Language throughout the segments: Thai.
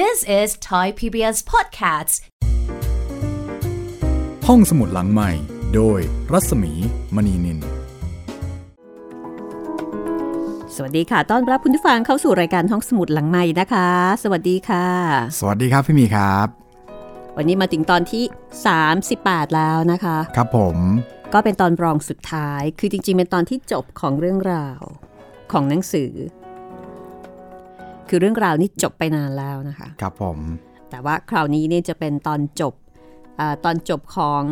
This is Thai PBS Podcasts ห้องสมุดหลังใหม่ โดยรัศมีมณีนิน สวัสดีค่ะ ต้อนรับคุณผู้ฟังเข้าสู่รายการห้องสมุดหลังใหม่นะคะ สวัสดีค่ะ สวัสดีครับพี่หมีครับ วันนี้มาถึงตอนที่ 38 แล้วนะคะ ครับผม ก็เป็นตอนรองสุดท้าย คือจริงๆ เป็นตอนที่จบของเรื่องราวของหนังสือ คือเรื่องราวนี้จบไปนานแล้วนะคะ ครับผม แต่ว่าคราวนี้เนี่ยจะเป็นตอนจบอาตอนจบของ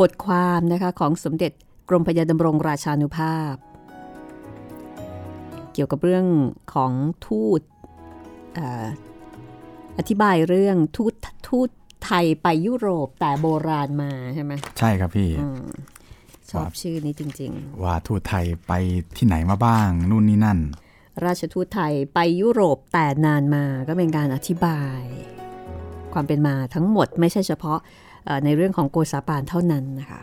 บทความนะคะของสมเด็จกรมพยาดำรงราชานุภาพ เกี่ยวกับเรื่องของทูตอาอธิบายเรื่องทูตทูตไทยไปยุโรปแต่โบราณมาใช่ไหมใช่ครับพี่อืมชอบครับชื่อนี้จริงว่าทูตไทยไปที่ไหนมาบ้าง นู่นนี่นั่นๆ ราชทูตไทยไปยุโรปแต่นานมาก็เป็นการอธิบาย ความเป็นมาทั้งหมดไม่ใช่เฉพาะในเรื่องของโกษาปานเท่านั้นนะคะ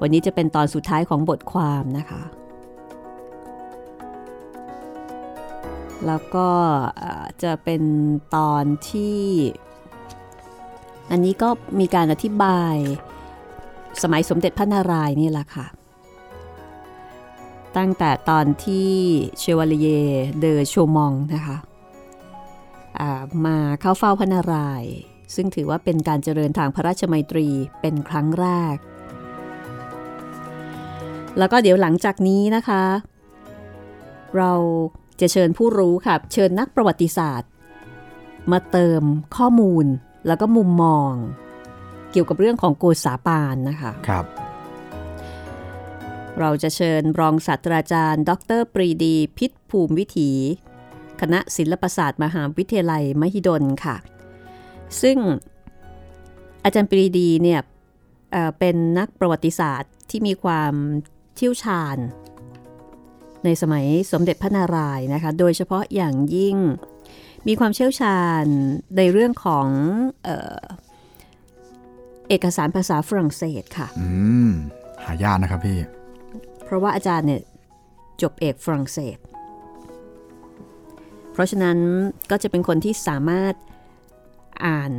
วันนี้จะเป็นตอนสุดท้ายของบทความนะคะ แล้วก็จะเป็นตอนที่ อันนี้ก็มีการอธิบายสมัยสมเด็จพระนารายณ์นี่แหละค่ะ ตั้งแต่ตอนที่เชวาลเยเดอโชมองนะคะมาเข้าเฝ้าพระนารายณ์ซึ่งถือว่าเป็นการเจริญทางพระราชมัยตรีเป็นครั้งแรก แล้วก็เดี๋ยวหลังจากนี้นะคะ เราจะเชิญผู้รู้ค่ะ เชิญนักประวัติศาสตร์ มาเติมข้อมูลแล้วก็มุมมอง เกี่ยวกับเรื่องของโกษาปานนะคะ ครับ เราจะเชิญรองศาสตราจารย์ ดรปรีดี พิษภูมิวิถี คณะศิลปศาสตร์มหาวิทยาลัยมหิดลค่ะ ซึ่งอาจารย์ปรีดีเนี่ยเเป็นนักประวัติศาสตร์ที่มีความเชี่ยวชาญ ในสมัยสมเด็จพระนารายณ์นะคะ โดยเฉพาะอย่างยิ่งมีความเชี่ยวชาญในเรื่องของเออเอกสารภาษาฝรั่งเศสค่ะ อืม หายากนะครับพี่ เพราะว่าอาจารย์เนี่ยจบเอกฝรั่งเศส เพราะฉะนั้นก็จะเป็นคนที่สามารถอ่าน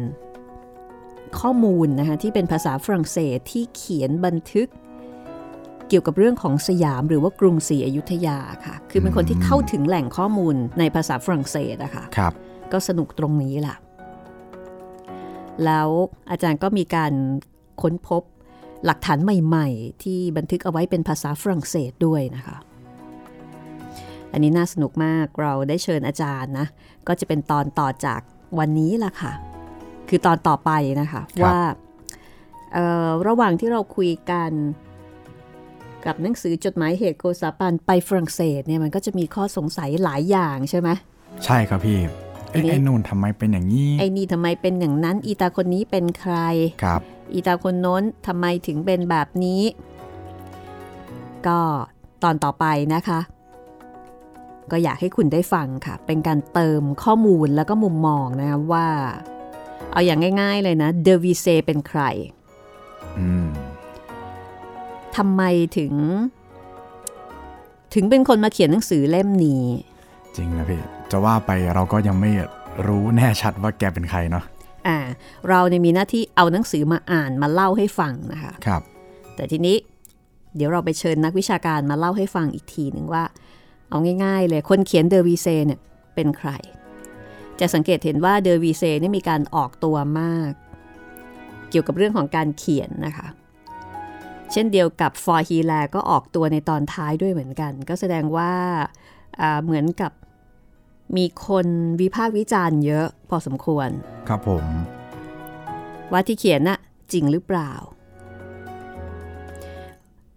ข้อมูลนะคะที่เป็นภาษาฝรั่งเศสที่เขียนบันทึก เกี่ยวกับเรื่องของสยามหรือว่ากรุงศรีอยุธยาค่ะ คือเป็นคนที่เข้าถึงแหล่งข้อมูลในภาษาฝรั่งเศสนะคะครับ ก็สนุกตรงนี้ล่ะ แล้วอาจารย์ก็มีการค้นพบ หลักฐานใหม่ๆ ที่บันทึกเอาไว้เป็นภาษาฝรั่งเศสด้วยนะคะ อันนี้น่าสนุกมากเราได้เชิญอาจารย์นะ ก็จะเป็นตอนต่อจากวันนี้ล่ะค่ะ คือตอนต่อไปนะคะครับว่าเอ่อระหว่างที่เราคุยกันกับหนังสือจดหมายเหตุโกษาปันไปฝรั่งเศสเนี่ยมันก็จะมีข้อสงสัยหลายอย่างใช่ไหมใช่ครับพี่เอ๊ะอันนี้ ไอ้นู่นทำไมเป็นอย่างนี้ ไอ้นี่ทำไมเป็นอย่างนั้น อีตาคนนี้เป็นใคร ครับ อีตาคนโน้นทำไมถึงเป็นแบบนี้ ก็ตอนต่อไปนะคะ ก็อยากให้คุณได้ฟังค่ะ เป็นการเติมข้อมูลแล้วก็มุมมองนะคะว่า เอาอย่างง่าย ๆ เลยนะ เดวีเซเป็นใครอืมทำไมถึง ถึงเป็นคนมาเขียนหนังสือเล่มนี้ จริงนะพี่ จะว่าไปเราก็ยังไม่รู้แน่ชัดว่าแกเป็นใครเนาะอ่าเราเนี่ยมีหน้าที่เอาหนังสือมาอ่านมาเล่าให้ฟังนะคะครับ แต่ทีนี้เดี๋ยวเราไปเชิญนักวิชาการมาเล่าให้ฟังอีกทีหนึ่งว่า เอาง่าย ๆ เลยคนเขียนเดอวีเซเนี่ยเป็นใคร จะสังเกตเห็นว่าเดอวีเซนี่มีการออกตัวมาก เกี่ยวกับเรื่องของการเขียนนะคะ เช่นเดียวกับฟอร์ฮีแลก็ออกตัวในตอนท้ายด้วยเหมือนกัน ก็แสดงว่าอ่าเหมือนกับ มีคนวิพากษ์วิจารณ์เยอะพอสมควร ครับผม ว่าที่เขียนน่ะจริงหรือเปล่า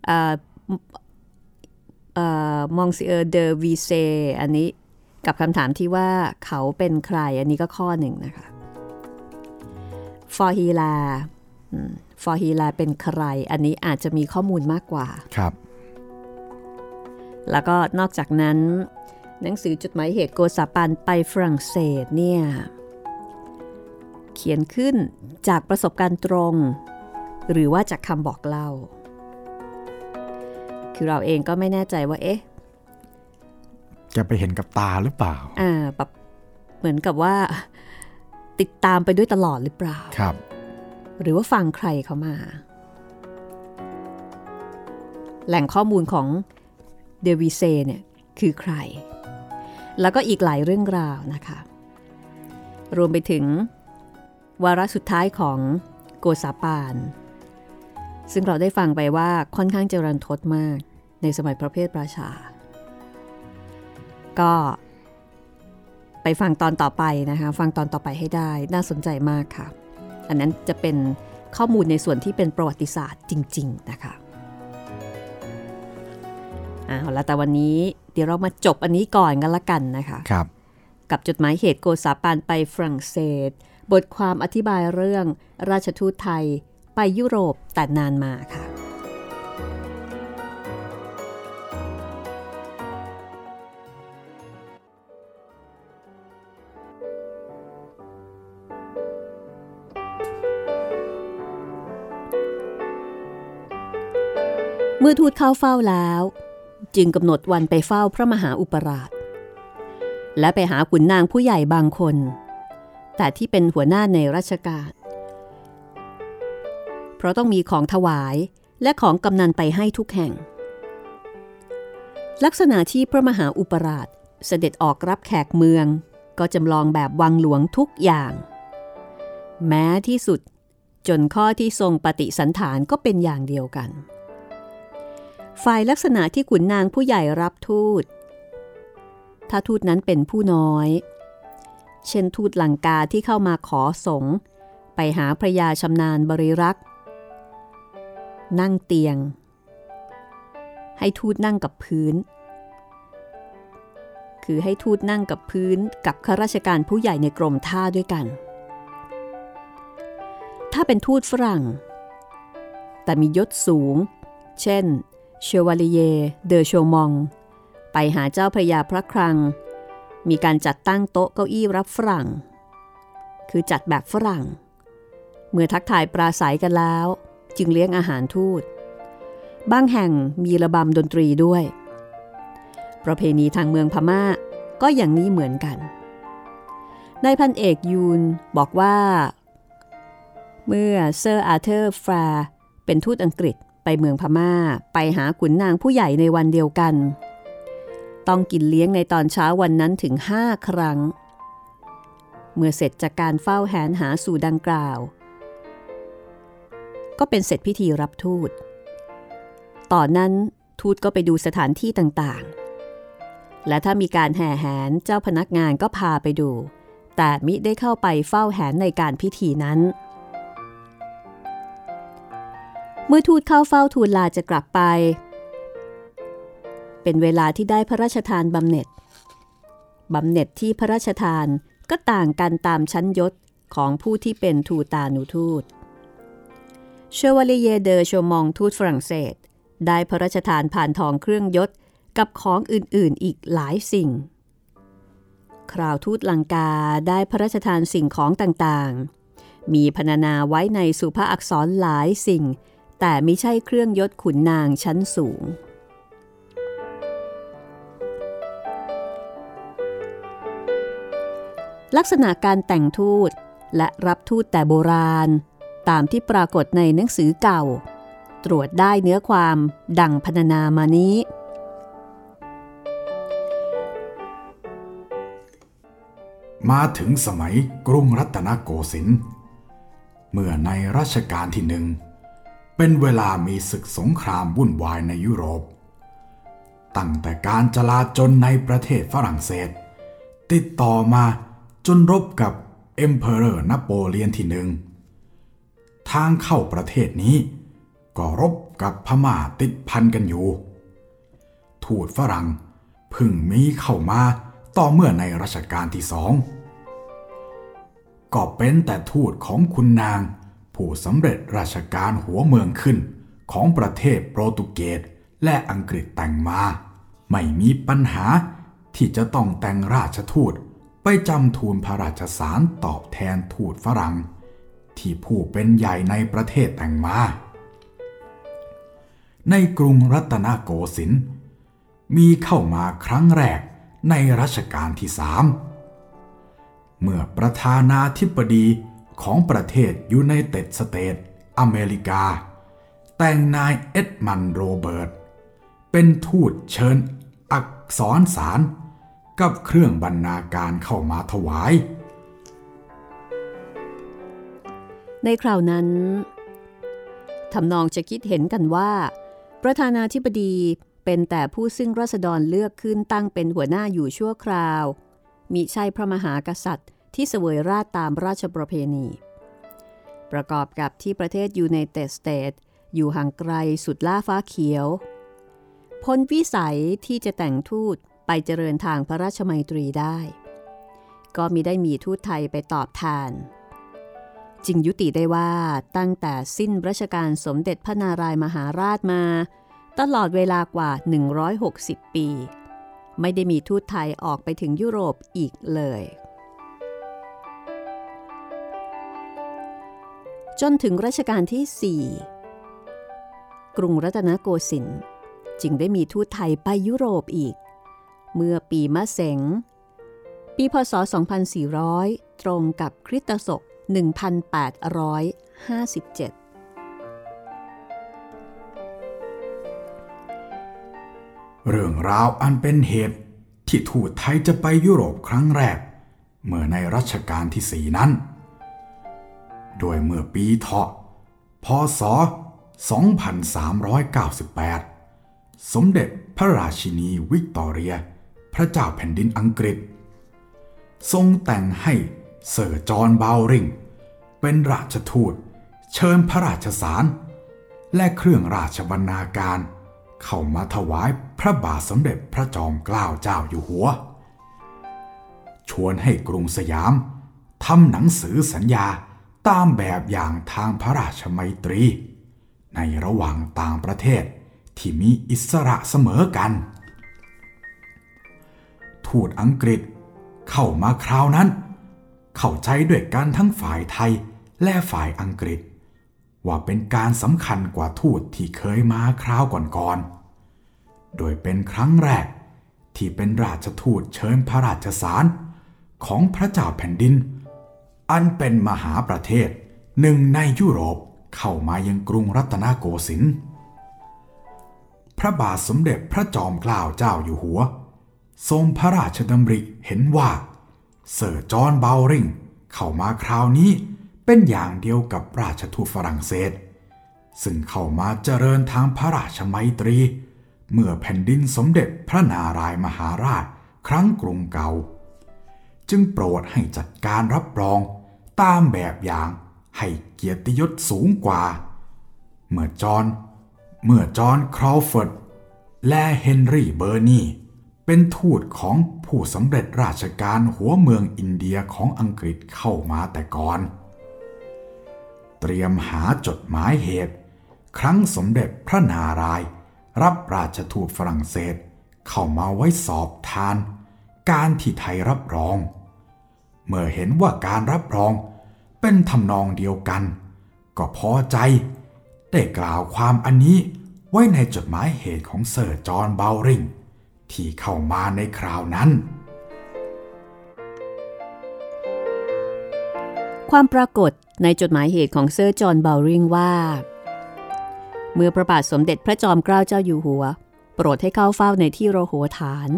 เอ่อเอ่อมองซิเออร์เดอวีเซอันนี้กับคำถามที่ว่าเขาเป็นใคร อันนี้ก็ข้อหนึ่งนะคะฟอร์ฮีลาฟอร์ฮีลาเป็นใคร อันนี้อาจจะมีข้อมูลมากกว่า ครับ แล้วก็นอกจากนั้น หนังสือจดหมายเหตุโกศาปานไปฝรั่งเศสเนี่ย เขียนขึ้นจากประสบการณ์ตรง หรือว่าจากคำบอกเล่า คือเราเองก็ไม่แน่ใจว่าเอ๊ะแกไปเห็นกับตาหรือเปล่า อ่าแบบเหมือนกับว่า ติดตามไปด้วยตลอดหรือเปล่า ครับ หรือว่าฟังใครเขามา แหล่งข้อมูลของเดวิเซเนี่ยคือใคร แล้วก็อีกหลายเรื่องราวนะคะ รวมไปถึง วาระสุดท้ายของโกซาปาน ซึ่งเราได้ฟังไปว่าค่อนข้างเจรันทดมากในสมัยพระเพทราชา ก็ไปฟังตอนต่อไปนะคะ ฟังตอนต่อไปให้ได้น่าสนใจมากค่ะ อันนั้นจะเป็นข้อมูลในส่วนที่เป็นประวัติศาสตร์จริง ๆ นะคะเอาละแต่วันนี้ ดี๋ยวเรามาจบอันนี้ก่อนกันละกันนะคะครับ กับจดหมายเหตุโกษาปานไปฝรั่งเศส บทความอธิบายเรื่องราชทูตไทยไปยุโรปแต่นานมาค่ะ เมื่อทูตเข้าเฝ้าแล้ว จึงกำหนดวันไปเฝ้าพระมหาอุปราช และไปหาขุนนางผู้ใหญ่บางคน แต่ที่เป็นหัวหน้าในราชการเพราะต้องมีของถวายและของกำนันไปให้ทุกแห่ง ลักษณะที่พระมหาอุปราชเสด็จออกรับแขกเมือง ก็จำลองแบบวังหลวงทุกอย่าง แม้ที่สุดจนข้อที่ทรงปฏิสันฐานก็เป็นอย่างเดียวกัน ฝ่ายลักษณะที่ขุนนางผู้ใหญ่รับทูต ถ้าทูตนั้นเป็นผู้น้อย เช่นทูตลังกาที่เข้ามาขอสงฆ์ไปหาพระยาชำนาญบริรักษ์ นั่งเตียง ให้ทูตนั่งกับพื้น คือให้ทูตนั่งกับพื้นกับข้าราชการผู้ใหญ่ในกรมท่าด้วยกัน ถ้าเป็นทูตฝรั่ง แต่มียศสูง เช่น เชวาลีเย เดอโชมอง ไปหาเจ้าพระยาพระครัง มีการจัดตั้งโต๊ะเก้าอี้รับฝรั่ง คือจัดแบบฝรั่ง เมื่อทักทายปราศัยกันแล้ว จึงเลี้ยงอาหารทูต บางแห่งมีระบำดนตรีด้วย ประเพณีทางเมืองพม่าก็อย่างนี้เหมือนกัน นายพันเอกยูลบอกว่า เมื่อเซอร์อาเธอร์แฟร์เป็นทูตอังกฤษ ไปเมืองพม่าไปหาขุนนางผู้ใหญ่ในวันเดียวกัน ต้องกินเลี้ยงในตอนเช้าวันนั้นถึงห้าครั้ง เมื่อเสร็จจากการเฝ้าแหนหาสู่ดังกล่าว ก็เป็นเสร็จพิธีรับทูต ต่อนั้นทูตก็ไปดูสถานที่ต่างๆ และถ้ามีการแห่แหนเจ้าพนักงานก็พาไปดู แต่มิได้เข้าไปเฝ้าแหนในการพิธีนั้น เมื่อทูตเข้าเฝ้าทูลลาจะกลับไป เป็นเวลาที่ได้พระราชทานบำเหน็จบำเหน็จที่พระราชทานก็ต่างกันตามชั้นยศของผู้ที่เป็นทูตานุทูตเชวลีเยเดอโชมองทูตฝรั่งเศส ได้พระราชทานผ่านทองเครื่องยศกับของอื่นๆอีกหลายสิ่ง คราวทูตลังกาได้พระราชทานสิ่งของต่างๆ มีพรรณนาไว้ในสุภาอักษรหลายสิ่ง แต่ไม่ใช่เครื่องยศขุนนางชั้นสูง ลักษณะการแต่งทูตและรับทูตแต่โบราณ ตามที่ปรากฏในหนังสือเก่า ตรวจได้เนื้อความดังพรรณนามานี้ มาถึงสมัยกรุงรัตนโกสินทร์เมื่อในรัชกาลที่หนึ่ง เป็นเวลามีศึกสงครามวุ่นวายในยุโรป ตั้งแต่การจลาจลในประเทศฝรั่งเศส ติดต่อมาจนรบกับ Emperor นโปเลียนที่หนึ่งทางข้างประเทศนี้ ก็รบกับพม่าติดพันกันอยู่ ทูตฝรั่งพึ่งมีเข้ามาต่อเมื่อในรัชกาลที่สองก็เป็นแต่ทูตของขุนนาง ผู้สำเร็จราชการหัวเมืองขึ้น ของประเทศโปรตุเกสและอังกฤษแต่งมา ไม่มีปัญหาที่จะต้องแต่งราชทูตไปจำทูลพระราชสารตอบแทนทูตฝรั่ง ที่ผู้เป็นใหญ่ในประเทศแต่งมา ในกรุงรัตนโกสินทร์มีเข้ามาครั้งแรกในรัชกาลที่สามเมื่อประธานาธิบดี ของประเทศยูไนเต็ดสเตทอเมริกา แต่งนายเอ็ดมันโรเบิร์ต เป็นทูตเชิญอักษรสารกับเครื่องบรรณาการเข้ามาถวาย ในคราวนั้นทำนองจะคิดเห็นกันว่า ประธานาธิบดีเป็นแต่ผู้ซึ่งรัษฎรเลือกขึ้นตั้งเป็นหัวหน้าอยู่ชั่วคราว มิใช่พระมหากษัตริย์ ที่เสวยราชตามราชประเพณี ประกอบกับที่ประเทศยูไนเต็ดสเตทอยู่ห่างไกลสุดล่าฟ้าเขียว พ้นวิสัยที่จะแต่งทูตไปเจริญทางพระราชมัยตรีได้ ก็มีได้มีทูตไทยไปตอบแทนจึงยุติได้ว่าตั้งแต่สิ้นรัชกาลสมเด็จพระนารายมหาราชมา ตลอดเวลากว่า 160 ปี ไม่ได้มีทูตไทยออกไปถึงยุโรปอีกเลย จนถึงรัชกาลที่ 4 กรุงรัตนโกสินทร์จึงได้มีทูตไทยไปยุโรปอีก เมื่อปีมะเสงปีพศ 2400 ตรงกับคริสตศก 1857เรื่องราวอันเป็นเหตุที่ทูตไทยจะไปยุโรปครั้งแรก เมื่อในรัชกาลที่สี่นั้น โดยเมื่อปีเถาะพศ 2398 สมเด็จพระราชินีวิกตอเรีย พระเจ้าแผ่นดินอังกฤษ ทรงแต่งให้เซอร์จอห์นบาวริง เป็นราชทูตเชิญพระราชสาร และเครื่องราชบรรณาการ เข้ามาถวายพระบาทสมเด็จพระจอมเกล้าเจ้าอยู่หัว ชวนให้กรุงสยามทำหนังสือสัญญา ตามแบบอย่างทางพระราชมัยตรี ในระหว่างต่างประเทศที่มีอิสระเสมอกัน ทูตอังกฤษเข้ามาคราวนั้น เข้าใจด้วยกันทั้งฝ่ายไทยและฝ่ายอังกฤษ ว่าเป็นการสำคัญกว่าทูตที่เคยมาคราวก่อนๆ โดยเป็นครั้งแรกที่เป็นราชทูตเชิญพระราชสารของพระเจ้าแผ่นดิน อันเป็นมหาประเทศหนึ่งในยุโรปเข้ามายังกรุงรัตนโกสินทร์พระบาทสมเด็จพระจอมเกล้าเจ้าอยู่หัว ทรงพระราชดำริเห็นว่าเซอร์จอห์นบาริงเข้ามาคราวนี้เป็นอย่างเดียวกับราชทูตฝรั่งเศส ซึ่งเข้ามาเจริญทางพระราชมัยตรี เมื่อแผ่นดินสมเด็จพระนารายมหาราชครั้งกรุงเก่า จึงโปรดให้จัดการรับรอง ตามแบบอย่างให้เกียรติยศสูงกว่า เมื่อจอนเมื่อจอนครอฟอร์ดและเฮนรี่เบอร์นีเป็นทูตของผู้สำเร็จราชการหัวเมืองอินเดียของอังกฤษเข้ามาแต่ก่อน เตรียมหาจดหมายเหตุ ครั้งสมเด็จพระนารายณ์รับราชทูตฝรั่งเศส เข้ามาไว้สอบทาน การที่ไทยรับรอง เมื่อเห็นว่าการรับรองเป็นทำนองเดียวกัน ก็พอใจ ได้กล่าวความอันนี้ไว้ในจดหมายเหตุของเซอร์จอห์นเบลริงที่เข้ามาในคราวนั้น ความปรากฏในจดหมายเหตุของเซอร์จอห์นเบลริงว่า เมื่อพระบาทสมเด็จพระจอมเกล้าเจ้าอยู่หัว โปรดให้เข้าเฝ้าในที่โรโหฐาน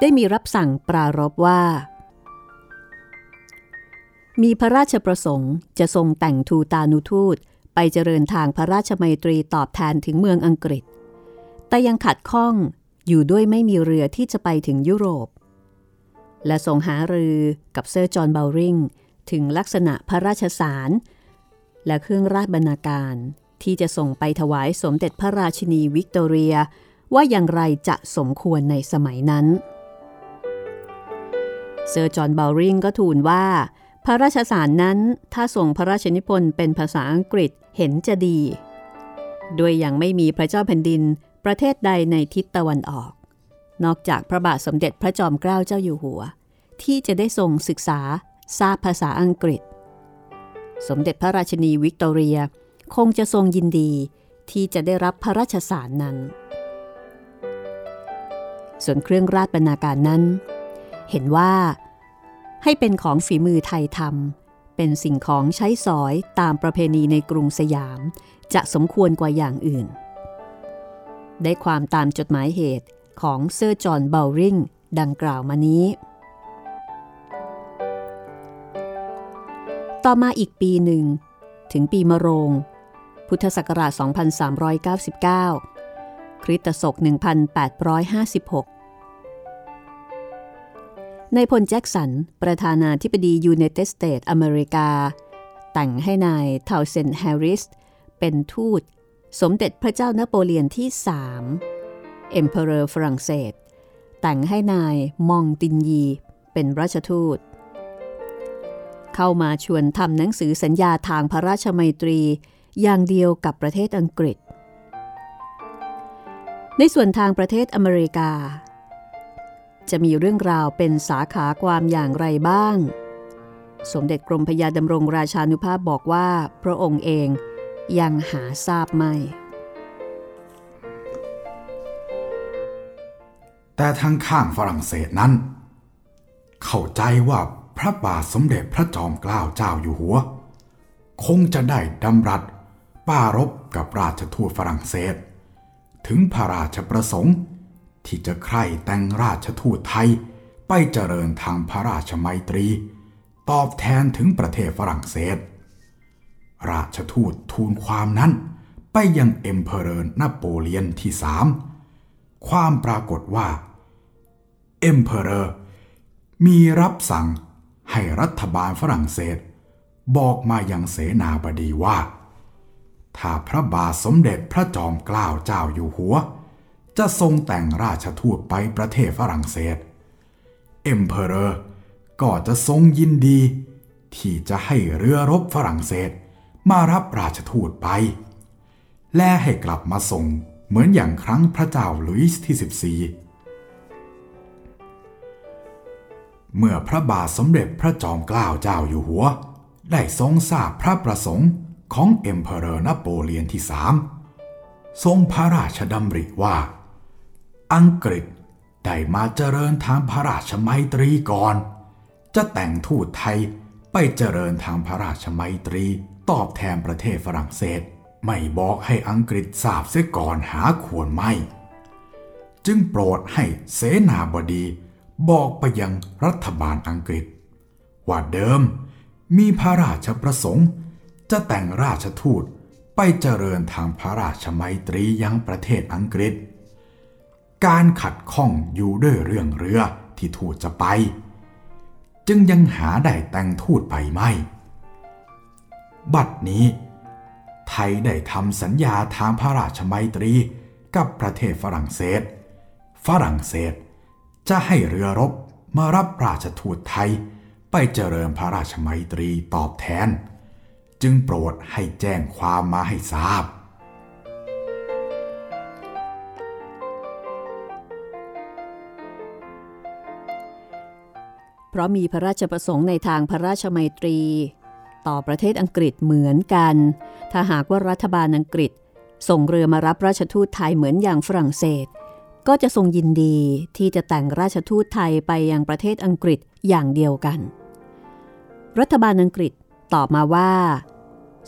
ได้มีรับสั่งปรารบว่า มีพระราชประสงค์จะทรงแต่งทูตานุทูตไปเจริญทางพระราชมัยตรีตอบแทนถึงเมืองอังกฤษ แต่ยังขัดข้องอยู่ด้วยไม่มีเรือที่จะไปถึงยุโรป และทรงหารือกับเซอร์จอห์นเบาริงถึงลักษณะพระราชสาร และเครื่องราชบรรณาการที่จะส่งไปถวายสมเด็จพระราชินีวิกตอเรีย ว่าอย่างไรจะสมควรในสมัยนั้น เซอร์จอห์นเบาริงก็ทูลว่า พระราชสารนั้นถ้าส่งพระราชนิพนธ์เป็นภาษาอังกฤษเห็นจะดี โดยยังไม่มีพระเจ้าแผ่นดินประเทศใดในทิศตะวันออก นอกจากพระบาทสมเด็จพระจอมเกล้าเจ้าอยู่หัว ที่จะได้ทรงศึกษาทราบภาษาอังกฤษ สมเด็จพระราชินีวิกตอเรียคงจะทรงยินดีที่จะได้รับพระราชสารนั้น ส่วนเครื่องราชบรรณาการนั้น เห็นว่า ให้เป็นของฝีมือไทยทำเป็นสิ่งของใช้สอยตามประเพณีในกรุงสยาม จะสมควรกว่าอย่างอื่น ได้ความตามจดหมายเหตุของเซอร์จอห์นเบาริงดังกล่าวมานี้ ต่อมาอีกปีหนึ่ง ถึงปีมะโรง พุทธศักราช 2399 คริสตศก 1856 นายพลแจ็คสัน ประธานาธิบดียูไนเต็ดสเตทอเมริกา แต่งให้นายเทาเซนด์แฮร์ริส เป็นทูต สมเด็จพระเจ้านโปเลียนที่3 emperor ฝรั่งเศส แต่งให้นายมองตินยี เป็นราชทูต เข้ามาชวนทำหนังสือสัญญาทางพระราชไมตรี อย่างเดียวกับประเทศอังกฤษ ในส่วนทางประเทศอเมริกา จะมีเรื่องราวเป็นสาขาความอย่างไรบ้าง สมเด็จกรมพยาดำรงราชานุภาพบอกว่า พระองค์เองยังหาทราบไม่ แต่ทางข้างฝรั่งเศสนั้น เข้าใจว่าพระบาทสมเด็จพระจอมเกล้าเจ้าอยู่หัว คงจะได้ดำรัสป้ารบกับราชทูตฝรั่งเศส ถึงพระราชประสงค์ ที่จะใคร่แต่งราชทูตไทย ไปเจริญทางพระราชไมตรี ตอบแทนถึงประเทศฝรั่งเศส ราชทูตทูลความนั้นไปยัง emperor นโปเลียนที่สามความปรากฏว่า emperor มีรับสั่งให้รัฐบาลฝรั่งเศส บอกมายังเสนาบดีว่า ถ้าพระบาทสมเด็จพระจอมเกล้าเจ้าอยู่หัว จะทรงแต่งราชทูตไปประเทศฝรั่งเศส emperor ก็จะทรงยินดี ที่จะให้เรือรบฝรั่งเศสมารับราชทูตไป และให้กลับมาส่งเหมือนอย่างครั้งพระเจ้าลุยส์ที่ 14 เมื่อพระบาทสมเด็จพระจอมเกล้าเจ้าอยู่หัว ได้ทรงทราบพระประสงค์ของ emperor นโปเลียนที่สามทรงพระราชดำริว่า อังกฤษได้มาเจริญทางพระราชมัยตรีก่อน จะแต่งทูตไทยไปเจริญทางพระราชมัยตรีตอบแทนประเทศฝรั่งเศส ไม่บอกให้อังกฤษทราบเสียก่อนหาควรไม่ จึงโปรดให้เสนาบดีบอกไปยังรัฐบาลอังกฤษ ว่าเดิมมีพระราชประสงค์ จะแต่งราชทูตไปเจริญทางพระราชมัยตรียังประเทศอังกฤษ การขัดข้องอยู่ด้วยเรื่องเรือที่ทูตจะไป จึงยังหาได้แต่งทูตไปไม่ บัดนี้ ไทยได้ทำสัญญาทางพระราชมัยตรีกับประเทศฝรั่งเศส ฝรั่งเศสจะให้เรือรบมารับราชทูตไทยไปเจริญพระราชมัยตรีตอบแทน จึงโปรดให้แจ้งความมาให้ทราบ เพราะมีพระราชประสงค์ในทางพระราชมัยตรี ต่อประเทศอังกฤษเหมือนกัน ถ้าหากว่ารัฐบาลอังกฤษ ส่งเรือมารับราชทูตไทยเหมือนอย่างฝรั่งเศส ก็จะทรงยินดีที่จะแต่งราชทูตไทยไปยังประเทศอังกฤษอย่างเดียวกัน รัฐบาลอังกฤษตอบมาว่า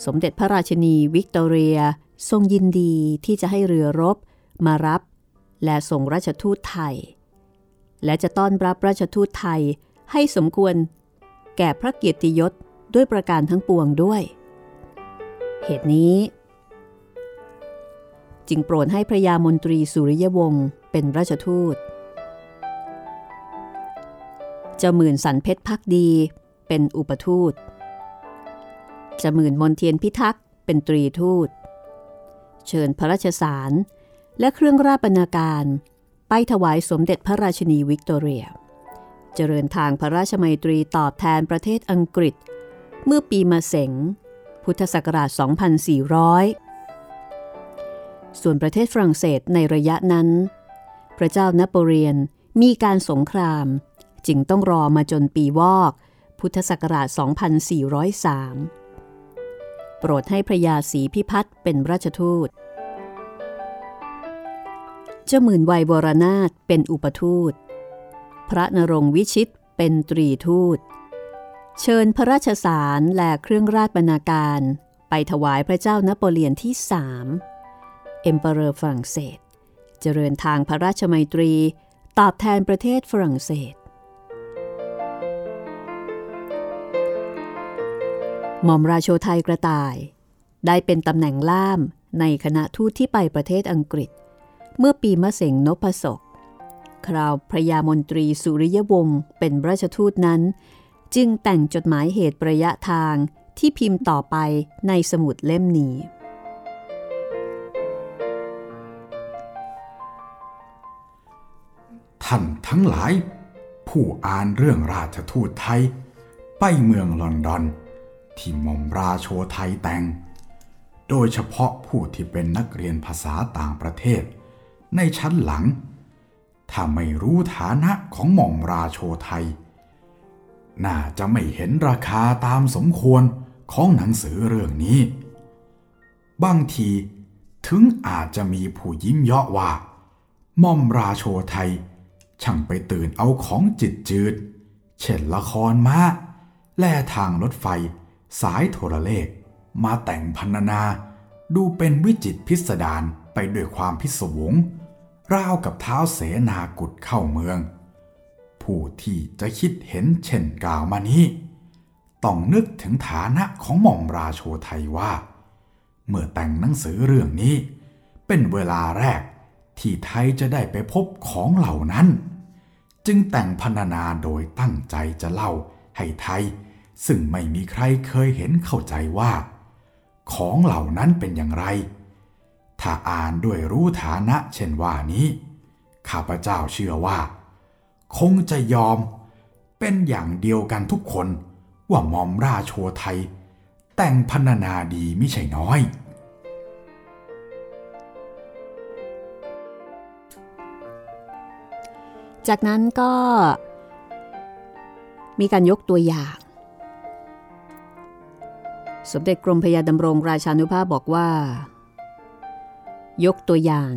สมเด็จพระราชินีวิกตอเรียทรงยินดีที่จะให้เรือรบมารับ และส่งราชทูตไทย และจะต้อนรับราชทูตไทย ให้สมควร แก่พระเกียรติยศด้วยประการทั้งปวงด้วย เหตุนี้ จึงโปรดให้พระยามนตรีสุริยวงศ์เป็นราชทูต เจ้าหมื่นสันเพชรพักดีเป็นอุปทูตจะหมื่นมนเทียนพิทักษ์เป็นตรีทูต เชิญพระราชสารและเครื่องราชบรรณาการไปถวายสมเด็จพระราชนีวิกตอเรีย เจริญทางพระราชมัยตรีตอบแทนประเทศอังกฤษ เมื่อปีมาเสงพุทธศักราช 2400 ส่วนประเทศฝรั่งเศสในระยะนั้น พระเจ้านโปเลียนมีการสงคราม จึงต้องรอมาจนปีวอก พุทธศักราช 2403 โปรดให้พระยาศรีพิพัฒน์เป็นราชทูต เจ้าหมื่นวัยวรนาถเป็นอุปทูต พระนรงวิชิตเป็นตรีทูต เชิญพระราชสารและเครื่องราชบรรณาการ ไปถวายพระเจ้านโปเลียนที่สาม emperor ฝรั่งเศส เจริญทางพระราชไมตรี ตอบแทนประเทศฝรั่งเศส หม่อมราโชไทยกระต่าย ได้เป็นตำแหน่งล่ามในคณะทูตที่ไปประเทศอังกฤษ เมื่อปีมะเสงนพศก คราวพระยามนตรีสุริยวงศ์เป็นราชทูตนั้น จึงแต่งจดหมายเหตุระยะทางที่พิมพ์ต่อไปในสมุดเล่มนี้ ท่านทั้งหลาย ผู้อ่านเรื่องราชทูตไทย ไปเมืองลอนดอน ที่มอมราโชไทยแต่ง โดยเฉพาะผู้ที่เป็นนักเรียนภาษาต่างประเทศ ในชั้นหลัง ถ้าไม่รู้ฐานะของหม่อมราโชไทย น่าจะไม่เห็นราคาตามสมควรของหนังสือเรื่องนี้ บางทีถึงอาจจะมีผู้ยิ้มเยาะว่าหม่อมราโชไทย ช่างไปตื่นเอาของจิตจืด เช่นละครมาแล่ทางรถไฟ สายโทรเลข มาแต่งพันนา ดูเป็นวิจิตพิสดารไปด้วยความพิศวง ราวกับเท้าเสนากุดเข้าเมือง ผู้ที่จะคิดเห็นเช่นกล่าวมานี้ ต้องนึกถึงฐานะของหม่อมราโชไทยว่า เมื่อแต่งหนังสือเรื่องนี้ เป็นเวลาแรกที่ไทยจะได้ไปพบของเหล่านั้น จึงแต่งพรรณนาโดยตั้งใจจะเล่าให้ไทย ซึ่งไม่มีใครเคยเห็นเข้าใจว่า ของเหล่านั้นเป็นอย่างไร ถ้าอ่านด้วยรู้ฐานะเช่นว่านี้ ข้าพเจ้าเชื่อว่า คงจะยอมเป็นอย่างเดียวกันทุกคนว่ามอมราโชไทย แต่งพรรณนาดีไม่ใช่น้อย จากนั้นก็มีการยกตัวอย่าง สมเด็จกรมพยาดำรงราชานุภาพบอกว่า ยกตัวอย่าง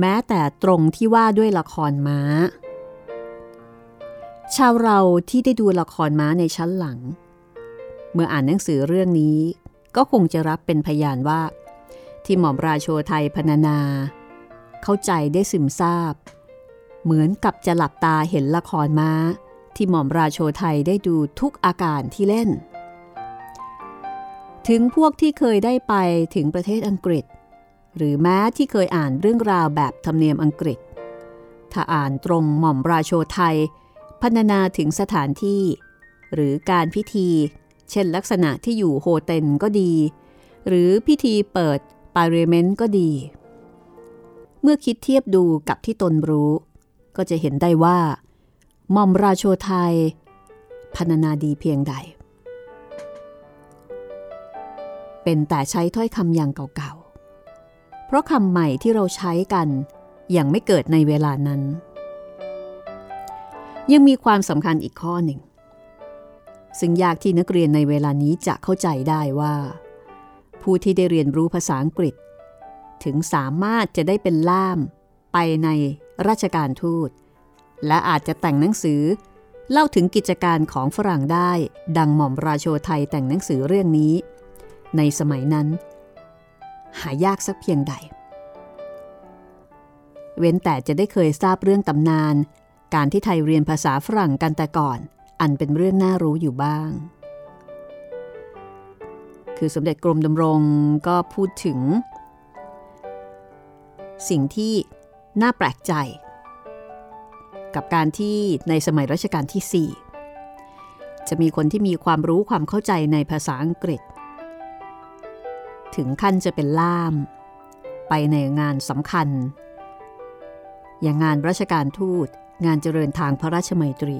แม้แต่ตรงที่ว่าด้วยละครม้า ชาวเราที่ได้ดูละครม้าในชั้นหลัง เมื่ออ่านหนังสือเรื่องนี้ ก็คงจะรับเป็นพยานว่า ที่หม่อมราโชไทยพรรณนา เข้าใจได้ซึมซาบ เหมือนกับจะหลับตาเห็นละครม้า ที่หม่อมราโชไทยได้ดูทุกอาการที่เล่นถึงพวกที่เคยได้ไปถึงประเทศอังกฤษ หรือแม้ที่เคยอ่านเรื่องราวแบบธรรมเนียมอังกฤษ ถ้าอ่านตรงหม่อมราโชไทยพรรณนาถึงสถานที่ หรือการพิธี เช่นลักษณะที่อยู่โฮเทลก็ดี หรือพิธีเปิดปาร์เรเมนต์ก็ดี เมื่อคิดเทียบดูกับที่ตนรู้ ก็จะเห็นได้ว่าหม่อมราโชไทยพรรณนาดีเพียงใด เป็นแต่ใช้ถ้อยคำอย่างเก่า เพราะคำใหม่ที่เราใช้กันยังไม่เกิดในเวลานั้น ยังมีความสำคัญอีกข้อหนึ่ง ซึ่งยากที่นักเรียนในเวลานี้จะเข้าใจได้ว่า ผู้ที่ได้เรียนรู้ภาษาอังกฤษ ถึงสามารถจะได้เป็นล่ามไปในราชการทูต และอาจจะแต่งหนังสือ เล่าถึงกิจการของฝรั่งได้ ดังหม่อมราโชไทยแต่งหนังสือเรื่องนี้ ในสมัยนั้น หายากสักเพียงใด เว้นแต่จะได้เคยทราบเรื่องตำนาน การที่ไทยเรียนภาษาฝรั่งกันแต่ก่อน อันเป็นเรื่องน่ารู้อยู่บ้าง คือสมเด็จกรมดำรงก็พูดถึง สิ่งที่น่าแปลกใจ กับการที่ในสมัยรัชกาลที่ 4 จะมีคนที่มีความรู้ความเข้าใจในภาษาอังกฤษ ถึงขั้นจะเป็นล่าม ไปในงานสำคัญ อย่างงานราชการทูตงานเจริญทางพระราชมัยตรี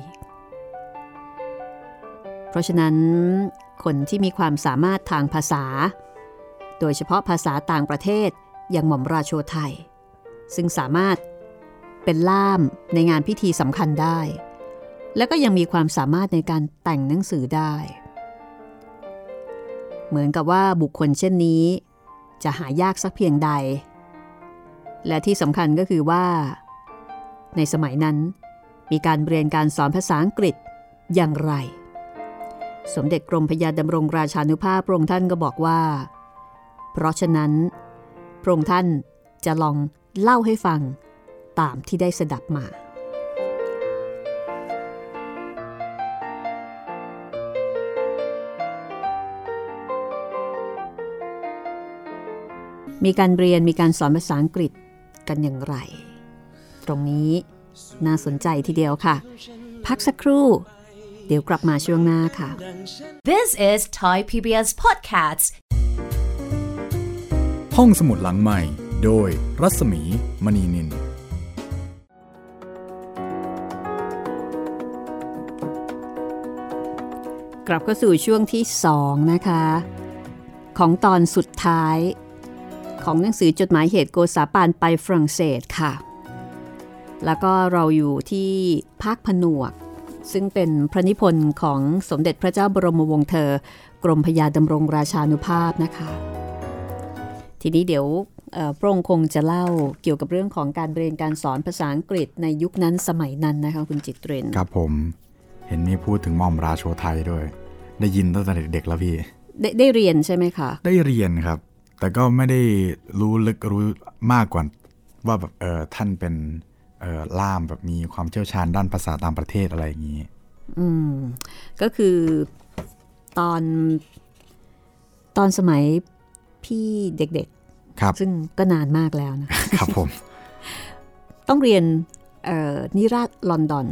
เพราะฉะนั้น คนที่มีความสามารถทางภาษา โดยเฉพาะภาษาต่างประเทศอย่างหม่อมราโชไทย ซึ่งสามารถเป็นล่ามในงานพิธีสำคัญได้ และก็ยังมีความสามารถในการแต่งหนังสือได้ เหมือนกับว่าบุคคลเช่นนี้ จะหายากสักเพียงใด และที่สำคัญก็คือว่า ในสมัยนั้น มีการเรียนการสอนภาษาอังกฤษอย่างไร สมเด็จกรมพยาดำรงราชานุภาพพระองค์ท่านก็บอกว่า เพราะฉะนั้นพระองค์ท่านจะลองเล่าให้ฟังตามที่ได้สดับมา มีการเรียนมีการสอนภาษาอังกฤษกันอย่างไร ตรงนี้น่าสนใจทีเดียวค่ะ พักสักครู่ เดี๋ยวกลับมาช่วงหน้าค่ะ This is Thai PBS Podcasts. ห้องสมุดหลังใหม่ โดยรัศมีมณีนินกลับเข้าสู่ช่วงที่ 2 นะคะ ของตอนสุดท้าย ของหนังสือจดหมายเหตุโกษาปานไปฝรั่งเศสค่ะ แล้วก็เราอยู่ที่ภาคผนวก ซึ่งเป็นพระนิพนธ์ของสมเด็จพระเจ้าบรมวงศ์เธอ กรมพยาดำรงราชานุภาพนะคะ ทีนี้เดี๋ยวเอ่อพระองค์คงจะเล่าเกี่ยวกับเรื่องของการเรียนการสอนภาษาอังกฤษในยุคนั้นสมัยนั้นนะคะคุณจิตเรนครับผมเห็นมีพูดถึงหม่อมราโชไทยด้วย ได้ยินตั้งแต่เด็กๆแล้วพี่ได้ได้เรียนใช่ไหมคะ ได้เรียนครับ แต่ก็ไม่ได้รู้ลึกรู้มากกว่าว่าแบบเออท่านเป็นเออล่ามแบบมีความเชี่ยวชาญด้านภาษาต่างประเทศอะไรอย่างนี้ อืม ก็คือตอนตอนสมัยพี่เด็กครับๆซึ่งก็นานมากแล้วนะครับผม ต้องเรียนเอ่อนิราศลอนดอน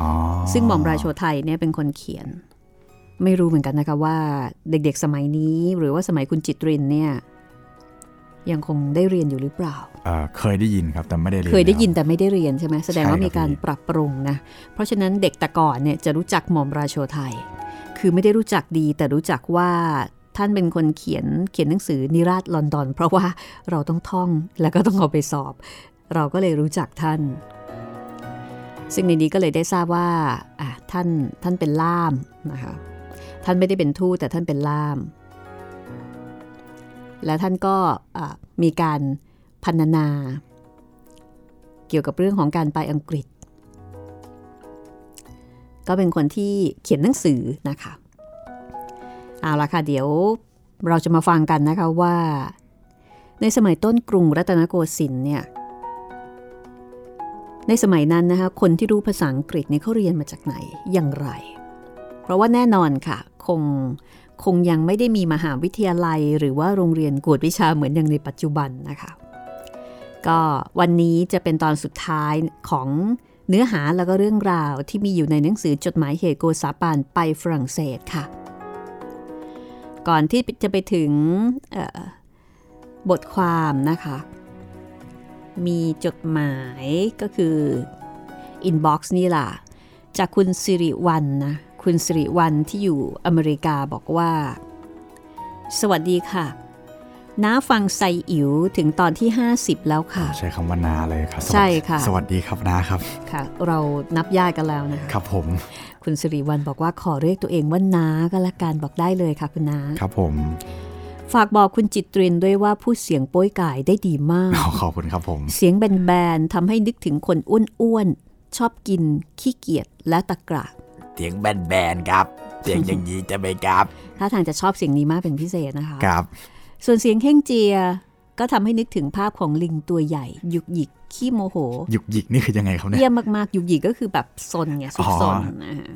อ๋อซึ่งหม่อมราโชไทยเนี่ยเป็นคนเขียน ไม่รู้เหมือนกันนะคะว่าเด็กๆสมัยนี้ หรือว่าสมัยคุณจิตรินเนี่ย ยังคงได้เรียนอยู่หรือเปล่าเออเคยได้ยินครับแต่ไม่ได้เรียน เคยได้ยินแล้วแต่ไม่ได้เรียนใช่ไหมแสดงว่าใช่ครับมีการพี่ปรับปรุงนะ เพราะฉะนั้นเด็กแต่ก่อนเนี่ยจะรู้จักหม่อมราโชไทย คือไม่ได้รู้จักดีแต่รู้จักว่าท่านเป็นคนเขียนเขียนหนังสือนิราศลอนดอน เพราะว่าเราต้องท่องแล้วก็ต้องเอาไปสอบ เราก็เลยรู้จักท่าน ซึ่งในนี้ก็เลยได้ทราบว่าอะท่านท่านเป็นล่ามนะคะท่านไม่ได้เป็นทูตแต่ท่านเป็นล่าม และท่านก็มีการพันนา เกี่ยวกับเรื่องของการไปอังกฤษ ก็เป็นคนที่เขียนหนังสือนะคะเอาละค่ะเดี๋ยวเราจะมาฟังกันนะคะว่า ในสมัยต้นกรุงรัตนโกสินทร์เนี่ยในสมัยนั้นนะคะคนที่รู้ภาษาอังกฤษเนี่ยเขาเรียนมาจากไหนอย่างไร เพราะว่าแน่นอนค่ะ คง คงยังไม่ได้มีมหาวิทยาลัย หรือว่าโรงเรียนกวดวิชาเหมือนอย่างในปัจจุบันนะคะ ก็วันนี้จะเป็นตอนสุดท้ายของเนื้อหาแล้วก็เรื่องราวที่มีอยู่ในหนังสือจดหมายเหตุโกษาปานไปฝรั่งเศสค่ะ ก่อนที่จะไปถึงบทความนะคะ มีจดหมายก็คืออินบ็อกซ์นี่ล่ะ จากคุณสิริวันนะ คุณสิริวัลที่อยู่อเมริกาบอกว่า สวัสดีค่ะน้าฟังไซอิ๋วถึงตอนที่ 50 แล้วค่ะ ใช้คำว่านาเลยครับสวัสดีใช่ค่ะ สวัสดีครับนาครับค่ะ เรานับญาติกันแล้วนะคะครับผม คุณสิริวัลบอกว่าขอเรียกตัวเองว่าน้าก็แล้วกันบอกได้เลยค่ะคุณน้าครับผม ฝากบอกคุณจิตรินด้วยว่าพูดเสียงโป้ยก่ายได้ดีมากขอขอบคุณครับผม เสียงแบนๆทำให้นึกถึงคนอ้วนๆชอบกินขี้เกียจและตะกระ เสียงแบนๆครับ เสียงอย่างนี้จะไม่ครับถ้าทางจะชอบเสียงนี้มากเป็นพิเศษนะคะครับ ส่วนเสียงเฮ่งเจียก็ทำให้นึกถึงภาพของลิงตัวใหญ่ ยุกหยิกขี้โมโหหยุกหยิกนี่คือยังไงครับเนี่ยเยี่ยมมากๆ ยุกหยิกก็คือแบบซนไงสุดซนอ๋อนะฮะ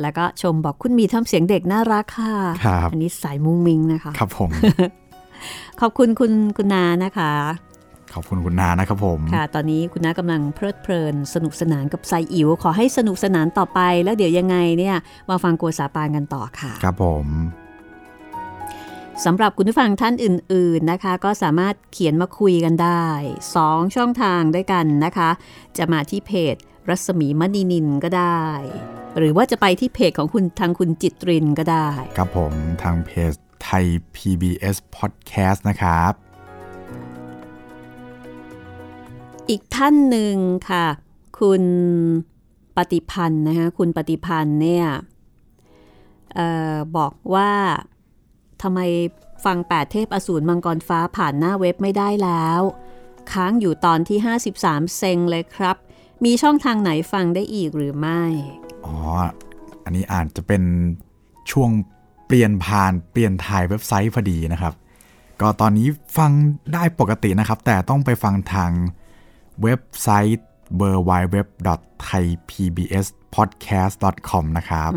แล้วก็ชมบอกคุณมีทำเสียงเด็กน่ารักค่ะครับอันนี้สายมุงมิงนะคะ ครับผม ขอบคุณคุณคุณนานะคะ ขอบคุณคุณนานะครับผม ค่ะ ตอนนี้คุณน้ากำลังเพลิดเพลิน สนุกสนานกับไซอิ๋วขอให้สนุกสนานต่อไป แล้วเดี๋ยวยังไงเนี่ยมาฟังโกษาปานกันต่อค่ะ ครับผมสำหรับคุณผู้ฟังท่านอื่น ๆนะคะ ก็สามารถเขียนมาคุยกันได้ 2 ช่องทางด้วยกันนะคะ จะมาที่เพจรัศมีมณีนินก็ได้ หรือว่าจะไปที่เพจของคุณทางคุณจิตรินก็ได้ ครับผมทางเพจไทย PBS Podcast นะครับ อีกท่านหนึ่งค่ะ คุณปฏิพันธ์นะคะคุณปฏิพันธ์เนี่ยออบอกว่าทำไมฟังแปดเทพอสูรมังกรฟ้าผ่านหน้าเว็บไม่ได้แล้ว ค้างอยู่ตอนที่ 53 เซงเลยครับ มีช่องทางไหนฟังได้อีกหรือไม่ อ๋อ อันนี้อาจจะเป็นช่วงเปลี่ยนผ่านเปลี่ยนถ่ายเว็บไซต์พอดีนะครับ ก็ตอนนี้ฟังได้ปกตินะครับ แต่ต้องไปฟังทาง เว็บไซต์ w w w t h a i p b s p o d c a s t c o m นะครับ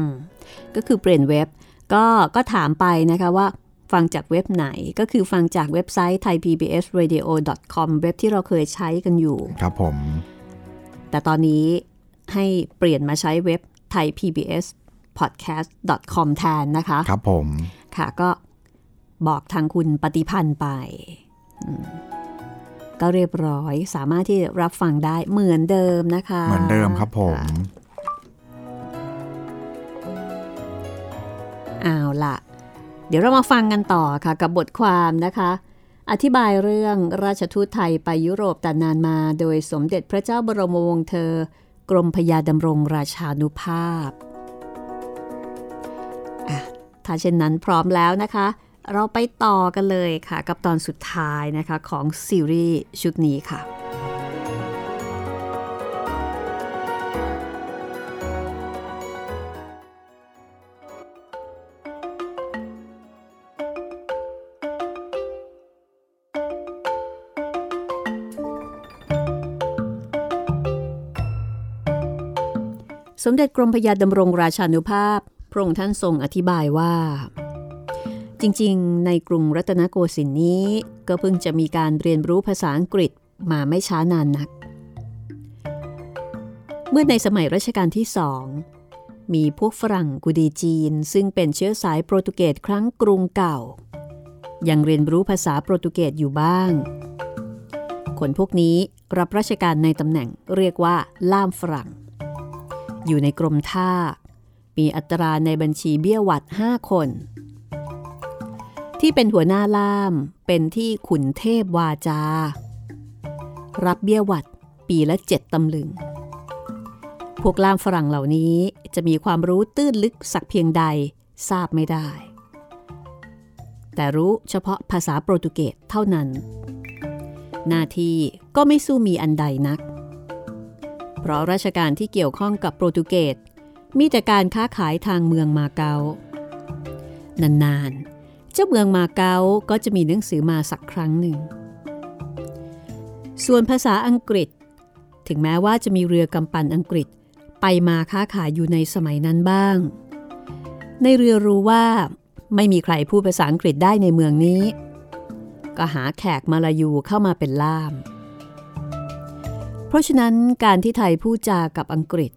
ก็คือเปลี่ยนเว็บก็ก็ถามไปนะคะว่าฟังจากเว็บไหนก็คือฟังจากเว็บไซต์ thaipbsradio.com เว็บที่เราเคยใช้กันอยู่ ครับผม แต่ตอนนี้ให้เปลี่ยนมาใช้เว็บ thaipbspodcast.com แทนนะคะ ครับผม ค่ะก็บอกทางคุณปฏิพันธ์ไป อืม ก็เรียบร้อย สามารถที่รับฟังได้เหมือนเดิมนะคะ เหมือนเดิมครับผมค่ะเอาล่ะเดี๋ยวเรามาฟังกันต่อค่ะกับบทความนะคะ อธิบายเรื่องราชทูตไทยไปยุโรปแต่นานมา โดยสมเด็จพระเจ้าบรมวงศ์เธอ กรมพยาดำรงราชานุภาพอะถ้าเช่นนั้นพร้อมแล้วนะคะ เราไปต่อกันเลยค่ะ กับตอนสุดท้ายนะคะของซีรีส์ชุดนี้ค่ะ สมเด็จกรมพยาดำรงราชานุภาพ พระองค์ท่านทรงอธิบายว่า จริงๆ ในกรุงรัตนโกสินทร์นี้ ก็เพิ่งจะมีการเรียนรู้ภาษาอังกฤษมาไม่ช้านานนัก เมื่อในสมัยรัชกาลที่สองมีพวกฝรั่งกุดีจีน ซึ่งเป็นเชื้อสายโปรตุเกสครั้งกรุงเก่า ยังเรียนรู้ภาษาโปรตุเกสอยู่บ้าง คนพวกนี้รับราชการในตำแหน่งเรียกว่าล่ามฝรั่ง อยู่ในกรมท่า มีอัตราในบัญชีเบี้ยวัด 5 คน ที่เป็นหัวหน้าล่ามเป็นที่ขุนเทพวาจา รับเบี้ยวัดปีละเจ็ดตำลึง พวกล่ามฝรั่งเหล่านี้จะมีความรู้ตื้นลึกสักเพียงใดทราบไม่ได้ แต่รู้เฉพาะภาษาโปรตุเกสเท่านั้น หน้าที่ก็ไม่สู้มีอันใดนัก เพราะราชการที่เกี่ยวข้องกับโปรตุเกสมีแต่การค้าขายทางเมืองมาเกา นานๆ จ้าเมืองมาเก๊าก็จะมีหนังสือมาสักครั้งหนึ่ง ส่วนภาษาอังกฤษ ถึงแม้ว่าจะมีเรือกำปั่นอังกฤษไปมาค้าขายอยู่ในสมัยนั้นบ้าง ในเรือรู้ว่า ไม่มีใครพูดภาษาอังกฤษได้ในเมืองนี้ ก็หาแขกมาลายูเข้ามาเป็นล่าม เพราะฉะนั้นการที่ไทยพูดจากับอังกฤษ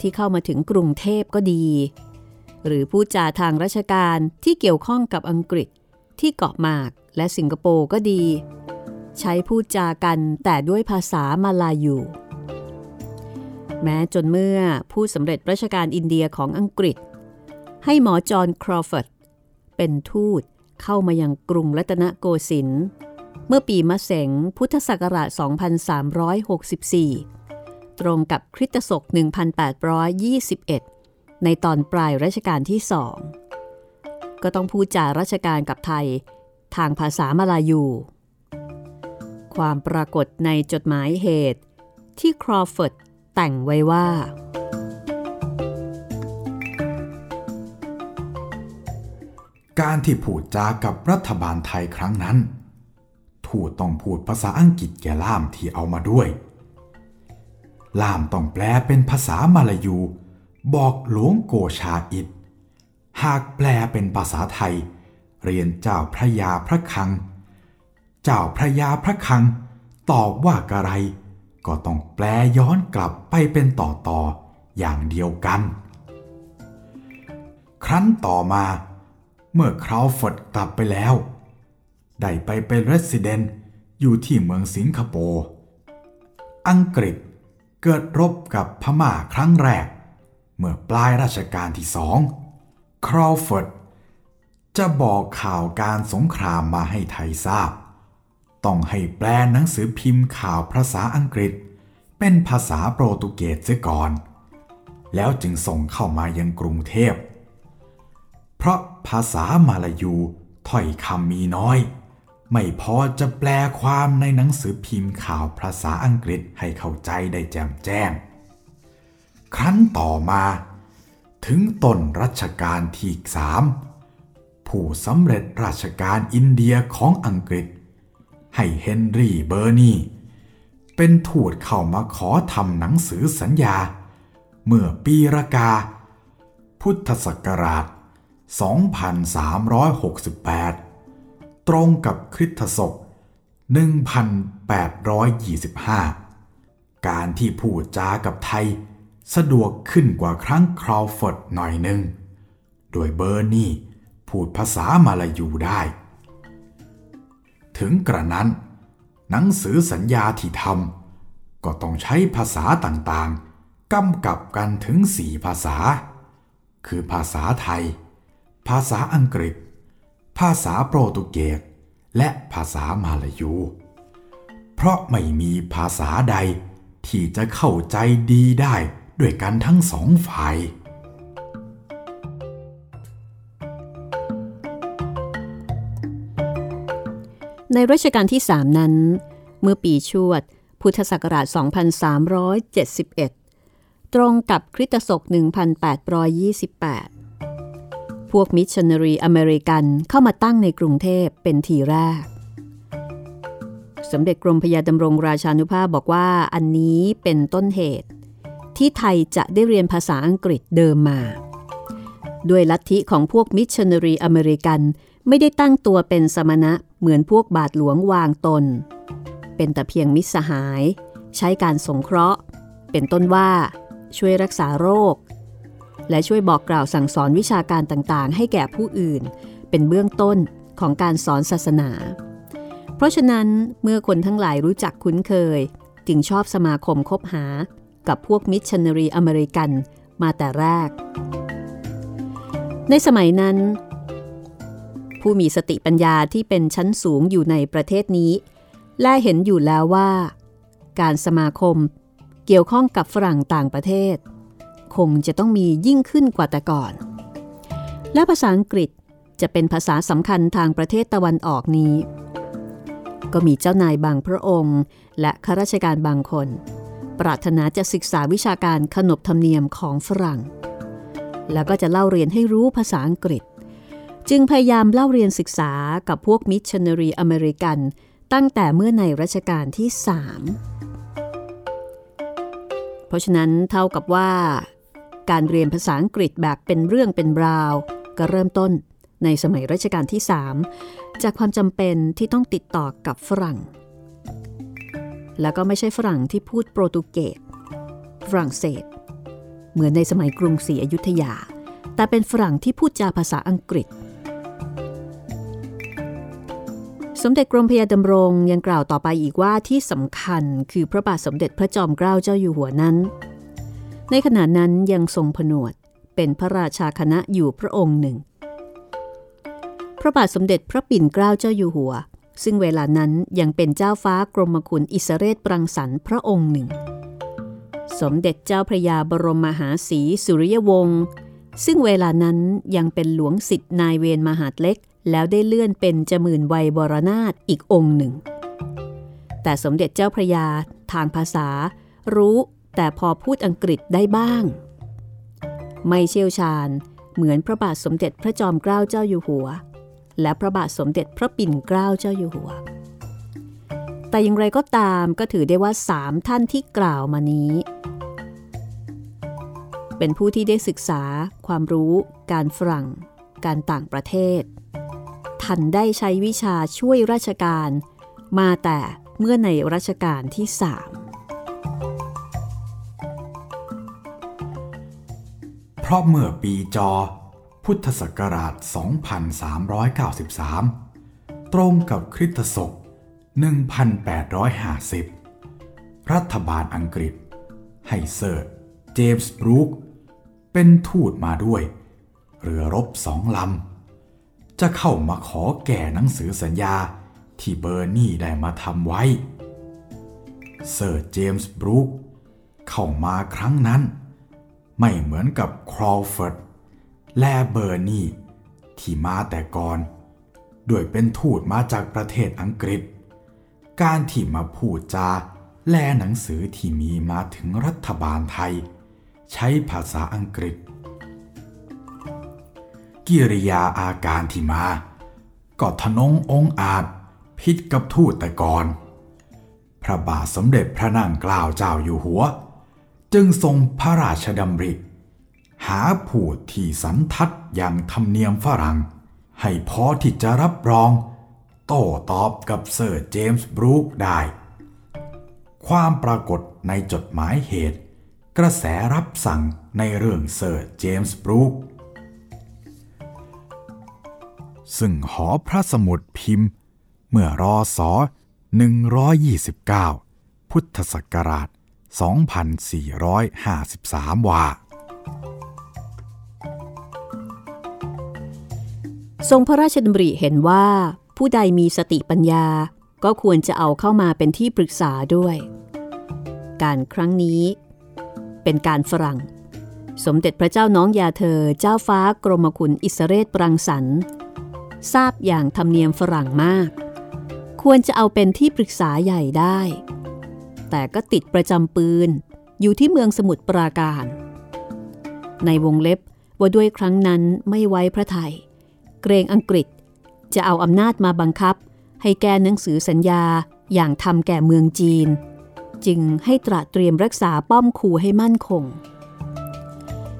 ที่เข้ามาถึงกรุงเทพก็ดี หรือพูดจาทางราชการที่เกี่ยวข้องกับอังกฤษที่เกาะหมากและสิงคโปร์ก็ดี ใช้พูดจากันแต่ด้วยภาษามาลายูแม้จนเมื่อผู้สำเร็จราชการอินเดียของอังกฤษ ให้หมอจอห์นครอฟอร์ดเป็นทูตเข้ามายังกรุงรัตนโกสินทร์เมื่อปีมะเส็งพุทธศักราช 2364 ตรงกับคริสตศักราช1821 ในตอนปลายรัชกาลที่สองก็ต้องพูดจาราชการกับไทย ทางภาษามาลายู ความปรากฏในจดหมายเหตุที่ครอฟอร์ดแต่งไว้ว่า การที่พูดจากับรัฐบาลไทยครั้งนั้น ทูตต้องพูดภาษาอังกฤษแก่ล่ามที่เอามาด้วย ล่ามต้องแปลเป็นภาษามาลายู บอกหลวงโกชาอิดหากแปลเป็นภาษาไทย เรียนเจ้าพระยาพระคัง เจ้าพระยาพระคัง ตอบว่ากะไร ก็ต้องแปลย้อนกลับไปเป็นต่อต่อๆอย่างเดียวกัน ครั้นต่อมา เมื่อคราวฟอร์ดกลับไปแล้ว ได้ไปเป็นเรสซิเดนต์อยู่ที่เมืองสิงคโปร์ อังกฤษเกิดรบกับพม่าครั้งแรก เมื่อปลายรัชกาลที่สองคราวฟอร์ดจะบอกข่าวการสงครามมาให้ไทยทราบ ต้องให้แปลหนังสือพิมพ์ข่าวภาษาอังกฤษ เป็นภาษาโปรตุเกสเสียก่อน แล้วจึงส่งเข้ามายังกรุงเทพ เพราะภาษามาลายูถ้อยคำมีน้อย ไม่พอจะแปลความในหนังสือพิมพ์ข่าวภาษาอังกฤษให้เข้าใจได้แจ่มแจ้ง ครั้นต่อมา ถึงต้นรัชกาลที่สามผู้สำเร็จราชการอินเดียของอังกฤษ ให้เฮนรี่เบอร์นีเป็นทูตเข้ามาขอทำหนังสือสัญญา เมื่อปีระกา พุทธศักราช 2368 ตรงกับคริสตศักราช1825 การที่พูดจากับไทย สะดวกขึ้นกว่าครั้งครอฟอร์ดหน่อยหนึ่ง โดยเบอร์นี่พูดภาษามาลายูได้ ถึงกระนั้น หนังสือสัญญาที่ทำก็ต้องใช้ภาษาต่างๆกำกับกันถึงสี่ภาษา คือภาษาไทย ภาษาอังกฤษ ภาษาโปรตุเกส และภาษามาลายู เพราะไม่มีภาษาใดที่จะเข้าใจดีได้ ด้วยกันทั้งสองฝ่าย ในรัชกาลที่3นั้น เมื่อปีชวด พุทธศักราช 2371 ตรงกับคริสตศักราช1828 พวกมิชชันนารีอเมริกันเข้ามาตั้งในกรุงเทพเป็นทีแรกสมเด็จกรมพระยาดำรงราชานุภาพบอกว่าอันนี้เป็นต้นเหตุ ที่ไทยจะได้เรียนภาษาอังกฤษเดิมมา ด้วยลัทธิของพวกมิชชันนารีอเมริกันไม่ได้ตั้งตัวเป็นสมณะเหมือนพวกบาทหลวงวางตน เป็นแต่เพียงมิตรสหาย ใช้การสงเคราะห์ เป็นต้นว่า ช่วยรักษาโรค และช่วยบอกกล่าวสั่งสอนวิชาการต่างๆ ให้แก่ผู้อื่น เป็นเบื้องต้นของการสอนศาสนา เพราะฉะนั้นเมื่อคนทั้งหลายรู้จักคุ้นเคย จึงชอบสมาคมคบหา กับพวกมิชชันนารีอเมริกันมาแต่แรก ในสมัยนั้น ผู้มีสติปัญญาที่เป็นชั้นสูงอยู่ในประเทศนี้ และเห็นอยู่แล้วว่า การสมาคมเกี่ยวข้องกับฝรั่งต่างประเทศ คงจะต้องมียิ่งขึ้นกว่าแต่ก่อน และภาษาอังกฤษจะเป็นภาษาสำคัญทางประเทศตะวันออกนี้ ก็มีเจ้านายบางพระองค์ และข้าราชการบางคน ปรารถนาจะศึกษาวิชาการขนบธรรมเนียมของฝรั่ง แล้วก็จะเล่าเรียนให้รู้ภาษาอังกฤษ จึงพยายามเล่าเรียนศึกษากับพวกมิชชันนารีอเมริกัน ตั้งแต่เมื่อในรัชกาลที่3เพราะฉะนั้นเท่ากับว่า การเรียนภาษาอังกฤษแบบเป็นเรื่องเป็นราว ก็เริ่มต้นในสมัยรัชกาลที่ 3 จากความจำเป็นที่ต้องติดต่อกับฝรั่ง แล้วก็ไม่ใช่ฝรั่งที่พูดโปรตุเกสฝรั่งเศส เหมือนในสมัยกรุงศรีอยุธยา แต่เป็นฝรั่งที่พูดจาภาษาอังกฤษ สมเด็จกรมพยาดำรงยังกล่าวต่อไปอีกว่าที่สำคัญคือพระบาทสมเด็จพระจอมเกล้าเจ้าอยู่หัวนั้น ในขณะนั้นยังทรงผนวดเป็นพระราชาคณะอยู่พระองค์หนึ่ง พระบาทสมเด็จพระปิ่นเกล้าเจ้าอยู่หัว ซึ่งเวลานั้นยังเป็นเจ้าฟ้ากรมขุนอิสเรศปรังสรรค์พระองค์หนึ่ง สมเด็จเจ้าพระยาบรมมหาศรีสุริยวงศ์ซึ่งเวลานั้นยังเป็นหลวงสิทธิ์นายเวรมหาดเล็ก แล้วได้เลื่อนเป็นจมื่นวัยบรนาถอีกองค์หนึ่ง แต่สมเด็จเจ้าพระยาทางภาษา รู้แต่พอพูดอังกฤษได้บ้าง ไม่เชี่ยวชาญ เหมือนพระบาทสมเด็จพระจอมเกล้าเจ้าอยู่หัว และพระบาทสมเด็จพระปิ่นเกล้าเจ้าอยู่หัว แต่อย่างไรก็ตามก็ถือได้ว่าสามท่านที่กล่าวมานี้ เป็นผู้ที่ได้ศึกษา ความรู้ การฝรั่ง การต่างประเทศ ทันได้ใช้วิชาช่วยราชการ มาแต่เมื่อในรัชกาลที่สามเพราะเมื่อปีจอ พุทธศักราช 2393 ตรงกับคริสตศักราช1850 รัฐบาลอังกฤษ ให้เซอร์เจมส์บรูคเป็นทูตมาด้วย เรือรบสองลำ จะเข้ามาขอแก้หนังสือสัญญาที่เบอร์นี่ได้มาทำไว้ เซอร์เจมส์บรูคเข้ามาครั้งนั้น ไม่เหมือนกับครอฟอร์ด และเบอร์นี่ที่มาแต่ก่อนโดยเป็นทูตมาจากประเทศอังกฤษ การที่มาพูดจาแลหนังสือที่มีมาถึงรัฐบาลไทย ใช้ภาษาอังกฤษ กิริยาอาการที่มา ก็ทนงองอาจพิษกับทูตแต่ก่อน พระบาทสมเด็จพระนั่งเกล้าเจ้าอยู่หัว จึงทรงพระราชดำริ หาผู้ที่สันทัดอย่างธรรมเนียมฝรั่ง ให้พอที่จะรับรอง โต้ตอบกับเซอร์เจมส์บรูคได้ ความปรากฏในจดหมายเหตุ กระแสรับสั่งในเรื่องเซอร์เจมส์บรูคซึ่งหอพระสมุดพิมพ์ เมื่อรอสอ129 พุทธศักราช 2453 ว่า ทรงพระราชดำริเห็นว่า ผู้ใดมีสติปัญญาก็ควรจะเอาเข้ามาเป็นที่ปรึกษาด้วย การครั้งนี้ เป็นการฝรั่ง สมเด็จพระเจ้าน้องยาเธอเจ้าฟ้ากรมคุณอิสเรศปรังสรรทราบอย่างธรรมเนียมฝรั่งมาก ควรจะเอาเป็นที่ปรึกษาใหญ่ได้ แต่ก็ติดประจำปืน อยู่ที่เมืองสมุทรปราการ ในวงเล็บว่าด้วยครั้งนั้นไม่ไว้พระไทย เกรงอังกฤษ จะเอาอำนาจมาบังคับ ให้แก้หนังสือสัญญาอย่างทำแก่เมืองจีน จึงให้ตระเตรียมรักษาป้อมคูให้มั่นคง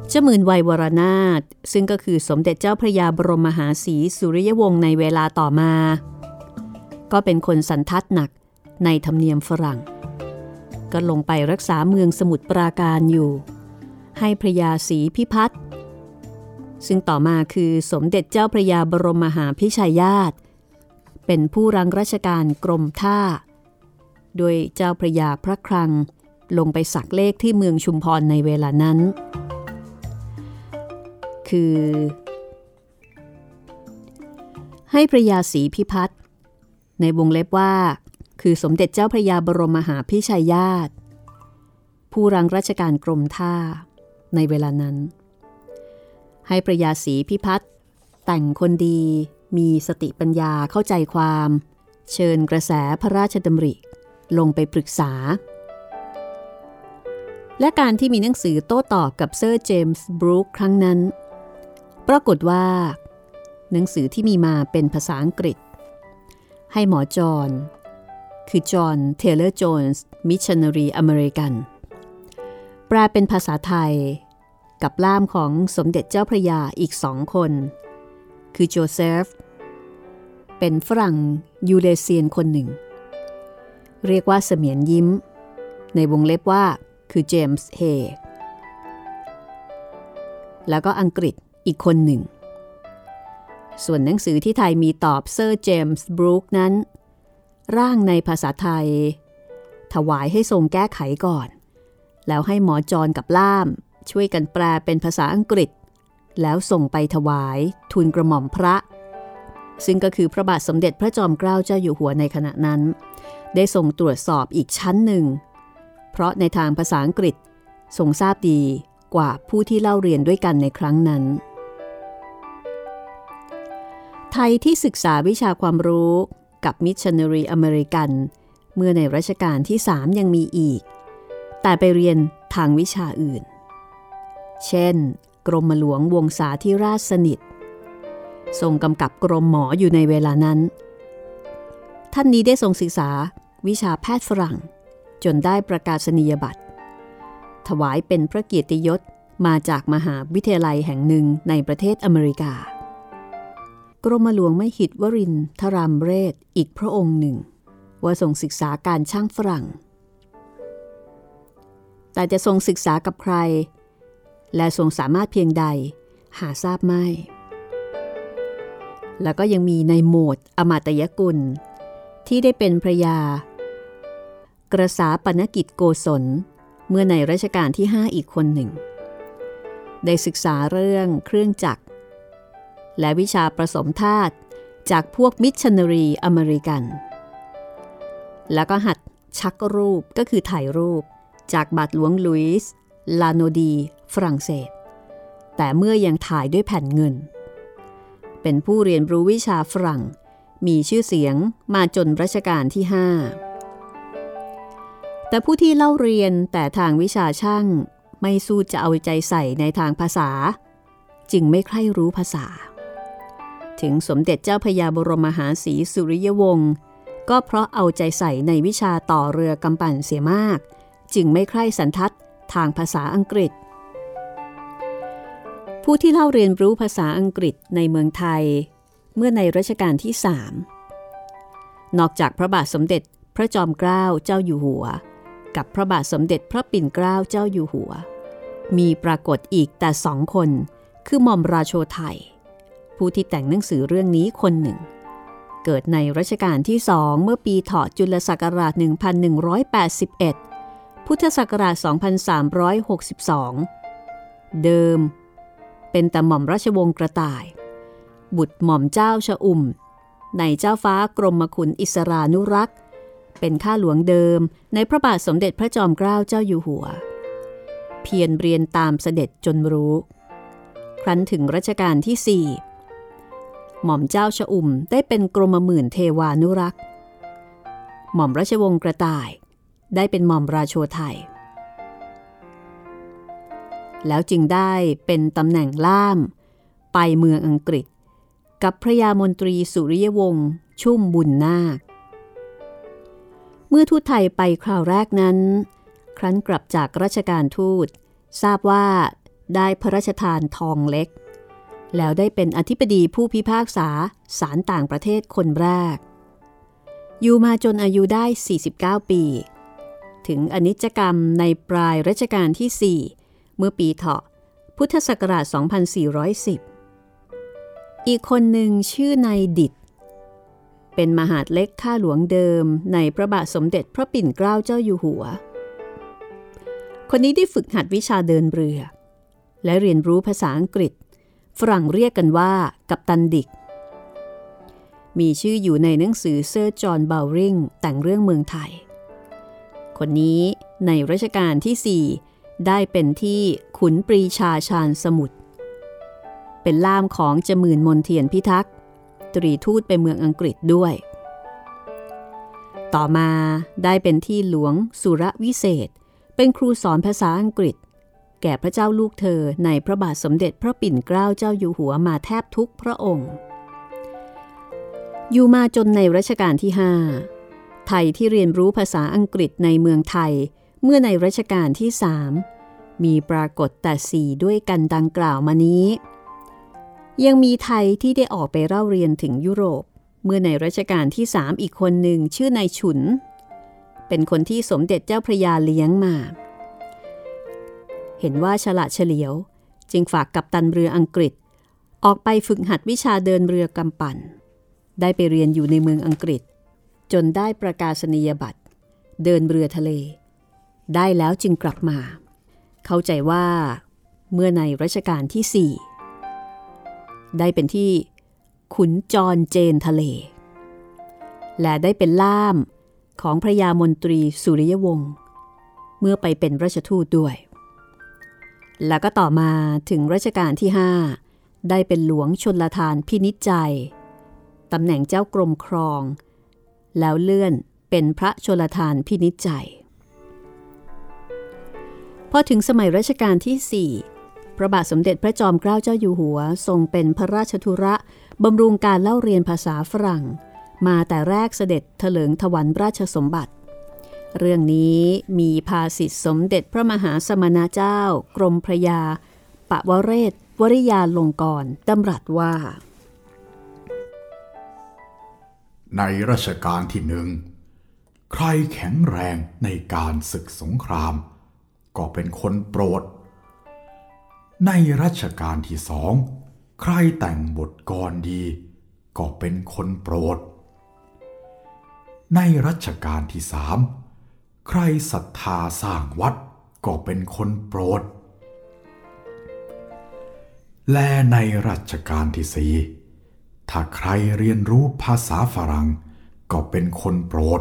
เจ้าหมื่นวัยวรนาถซึ่งก็คือสมเด็จเจ้าพระยาบรมมหาศรีสุริยวงศ์ในเวลาต่อมา ก็เป็นคนสันทัดหนักในธรรมเนียมฝรั่ง ก็ลงไปรักษาเมืองสมุทรปราการอยู่ ให้พระยาศรีพิพัฒน์ ซึ่งต่อมาคือสมเด็จเจ้าพระยาบรมมหาพิชัยญาติ เป็นผู้รังราชการกรมท่า โดยเจ้าพระยาพระครังลงไปสักเลขที่เมืองชุมพรในเวลานั้น คือ ให้พระยาศรีพิพัฒน์ในวงเล็บว่า คือสมเด็จเจ้าพระยาบรมมหาพิชัยญาติ ผู้รังราชการกรมท่าในเวลานั้น ให้พระยาศรีพิพัฒน์แต่งคนดีมีสติปัญญาเข้าใจความ เชิญกระแสพระราชดำริ ลงไปปรึกษา และการที่มีหนังสือโต้ตอบกับเซอร์เจมส์บรูคครั้งนั้น ปรากฏว่า หนังสือที่มีมาเป็นภาษาอังกฤษ ให้หมอจอห์นคือจอห์นเทเลอร์โจนส์มิชชันนารีอเมริกันแปลเป็นภาษาไทย กับล่ามของสมเด็จเจ้าพระยาอีกสองคน คือโจเซฟ เป็นฝรั่ง Eurasian คนหนึ่ง เรียกว่าเสมียนยิ้ม ในวงเล็บว่าคือเจมส์เฮแล้วก็อังกฤษอีกคนหนึ่ง ส่วนหนังสือที่ไทยมีตอบเซอร์เจมส์บรูคนั้น ร่างในภาษาไทย ถวายให้ทรงแก้ไขก่อน แล้วให้หมอจรกับล่าม ช่วยกันแปลเป็นภาษาอังกฤษ แล้วส่งไปถวายทูลกระหม่อมพระ ซึ่งก็คือพระบาทสมเด็จพระจอมเกล้าเจ้าอยู่หัวในขณะนั้น ได้ส่งตรวจสอบอีกชั้นหนึ่ง เพราะในทางภาษาอังกฤษทรงทราบดีกว่าผู้ที่เล่าเรียนด้วยกันในครั้งนั้น ไทยที่ศึกษาวิชาความรู้กับมิชชันนารีอเมริกัน เมื่อในรัชกาลที่สามยังมีอีก แต่ไปเรียนทางวิชาอื่น เช่น กรมหลวงวงศาธิราชสนิททรงกำกับกรมหมออยู่ในเวลานั้น ท่านนี้ได้ทรงศึกษาวิชาแพทย์ฝรั่ง จนได้ประกาศนียบัตร ถวายเป็นพระเกียรติยศมาจากมหาวิทยาลัยแห่งหนึ่งในประเทศอเมริกา กรมหลวงไม่หิตวรินทรามเรศอีกพระองค์หนึ่ง ว่าทรงศึกษาการช่างฝรั่ง แต่จะทรงศึกษากับใคร และทรงสามารถเพียงใด หาทราบไม่ แล้วก็ยังมีในโหมดอมาตยกุล ที่ได้เป็นพระยา กระสาปนกิจโกศล เมื่อในรัชกาลที่ 5 อีกคนหนึ่ง ได้ศึกษาเรื่องเครื่องจักร และวิชาผสมธาตุจากพวกมิชชันนารีอเมริกัน แล้วก็หัดชักรูปก็คือถ่ายรูปจากบาทหลวงลุยส์ ลาโนดี ฝรั่งเศส แต่เมื่อยังถ่ายด้วยแผ่นเงิน เป็นผู้เรียนรู้วิชาฝรั่ง มีชื่อเสียงมาจนรัชกาลที่ 5 แต่ผู้ที่เล่าเรียนแต่ทางวิชาช่างไม่สู้จะเอาใจใส่ในทางภาษา จึงไม่ใคร่รู้ภาษา ถึงสมเด็จเจ้าพยาบรมมหาศรีสุริยวงศ์ก็เพราะเอาใจใส่ในวิชาต่อเรือกำปั่นเสียมาก จึงไม่ใคร่สันทัด ทางภาษาอังกฤษ ผู้ที่เล่าเรียนรู้ภาษาอังกฤษในเมืองไทย เมื่อในรัชกาลที่สามนอกจากพระบาทสมเด็จพระจอมเกล้าเจ้าอยู่หัว กับพระบาทสมเด็จพระปิ่นเกล้าเจ้าอยู่หัว มีปรากฏอีกแต่สองคน คือหม่อมราโชไทย ผู้ที่แต่งหนังสือเรื่องนี้คนหนึ่ง เกิดในรัชกาลที่สองเมื่อปีถอจุลศักราช 1181 พุทธศักราช 2362 เดิม เป็นแต่หม่อมราชวงศ์กระต่าย บุตรหม่อมเจ้าชะอุ่ม ในเจ้าฟ้ากรมคุณอิสรานุรักษ์ เป็นข้าหลวงเดิมในพระบาทสมเด็จพระจอมเกล้าเจ้าอยู่หัว เพียรเรียนตามเสด็จจนรู้ ครั้นถึงรัชกาลที่สี่หม่อมเจ้าชะอุ่มได้เป็นกรมหมื่นเทวานุรักษ์ หม่อมราชวงศ์กระต่าย ได้เป็นหม่อมราโชไทย แล้วจึงได้เป็นตำแหน่งล่าม ไปเมืองอังกฤษ กับพระยามนตรีสุริยวงศ์ชุ่มบุญนาค เมื่อทูตไทยไปคราวแรกนั้น ครั้นกลับจากราชการทูต ทราบว่าได้พระราชทานทองเล็ก แล้วได้เป็นอธิบดีผู้พิพากษาศาลต่างประเทศคนแรก อยู่มาจนอายุได้ 49 ปี ถึงอนิจกรรมในปลายรัชกาลที่ 4 เมื่อปีเถาะ พุทธศักราช 2410 อีกคนหนึ่งชื่อนายดิดเป็นมหาดเล็กข้าหลวงเดิมในพระบาทสมเด็จพระปิ่นเกล้าเจ้าอยู่หัว คนนี้ได้ฝึกหัดวิชาเดินเรือ และเรียนรู้ภาษาอังกฤษ ฝรั่งเรียกกันว่ากัปตันดิกมีชื่ออยู่ในหนังสือเซอร์จอห์นบาวริงแต่งเรื่องเมืองไทย คนนี้ในรัชกาลที่ 4 ได้เป็นที่ขุนปรีชาชาญสมุทรเป็นล่ามของจมื่นมนเทียนพิทักษ์ตรีทูตไปเมืองอังกฤษด้วย ต่อมาได้เป็นที่หลวงสุรวิเศษ เป็นครูสอนภาษาอังกฤษ แก่พระเจ้าลูกเธอในพระบาทสมเด็จพระปิ่นเกล้าเจ้าอยู่หัวมาแทบทุกพระองค์ อยู่มาจนในรัชกาลที่ 5 ไทยที่เรียนรู้ภาษาอังกฤษในเมืองไทย เมื่อในรัชกาลที่สามมีปรากฏแต่สี่ด้วยกันดังกล่าวมานี้ ยังมีไทยที่ได้ออกไปเล่าเรียนถึงยุโรป เมื่อในรัชกาลที่สามอีกคนหนึ่งชื่อนายฉุน เป็นคนที่สมเด็จเจ้าพระยาเลี้ยงมา เห็นว่าฉลาดเฉลียว จึงฝากกัปตันเรืออังกฤษ ออกไปฝึกหัดวิชาเดินเรือกำปั่น ได้ไปเรียนอยู่ในเมืองอังกฤษ จนได้ประกาศนียบัตร เดินเรือทะเล ได้แล้วจึงกลับมา เข้าใจว่าเมื่อในรัชกาลที่สี่ได้เป็นที่ขุนจรเจนทะเล และได้เป็นล่ามของพระยามนตรีสุริยวงศ์เมื่อไปเป็นราชทูตด้วย แล้วก็ต่อมาถึงรัชกาลที่5ได้เป็นหลวงชนลทานพินิจใจตำแหน่งเจ้ากรมครอง แล้วเลื่อนเป็นพระชนลทานพินิจใจ พอถึงสมัยรัชกาลที่ 4 พระบาทสมเด็จพระจอมเกล้าเจ้าอยู่หัว ทรงเป็นพระราชธุระบำรุงการเล่าเรียนภาษาฝรั่ง มาแต่แรกเสด็จเถลิงถวันราชสมบัติ เรื่องนี้มีภาสิทธิสมเด็จพระมหาสมณเจ้า กรมพระยา ปะวเรศวริยาลงกรดำรัสว่า ในรัชกาลที่หนึ่ง ใครแข็งแรงในการศึกสงคราม ก็เป็นคนโปรด ในรัชกาลที่สอง ใครแต่งบทกรดี ก็เป็นคนโปรด ในรัชกาลที่สามใครศรัทธาสร้างวัดก็เป็นคนโปรด และในรัชกาลที่สี่ ถ้าใครเรียนรู้ภาษาฝรั่งก็เป็นคนโปรด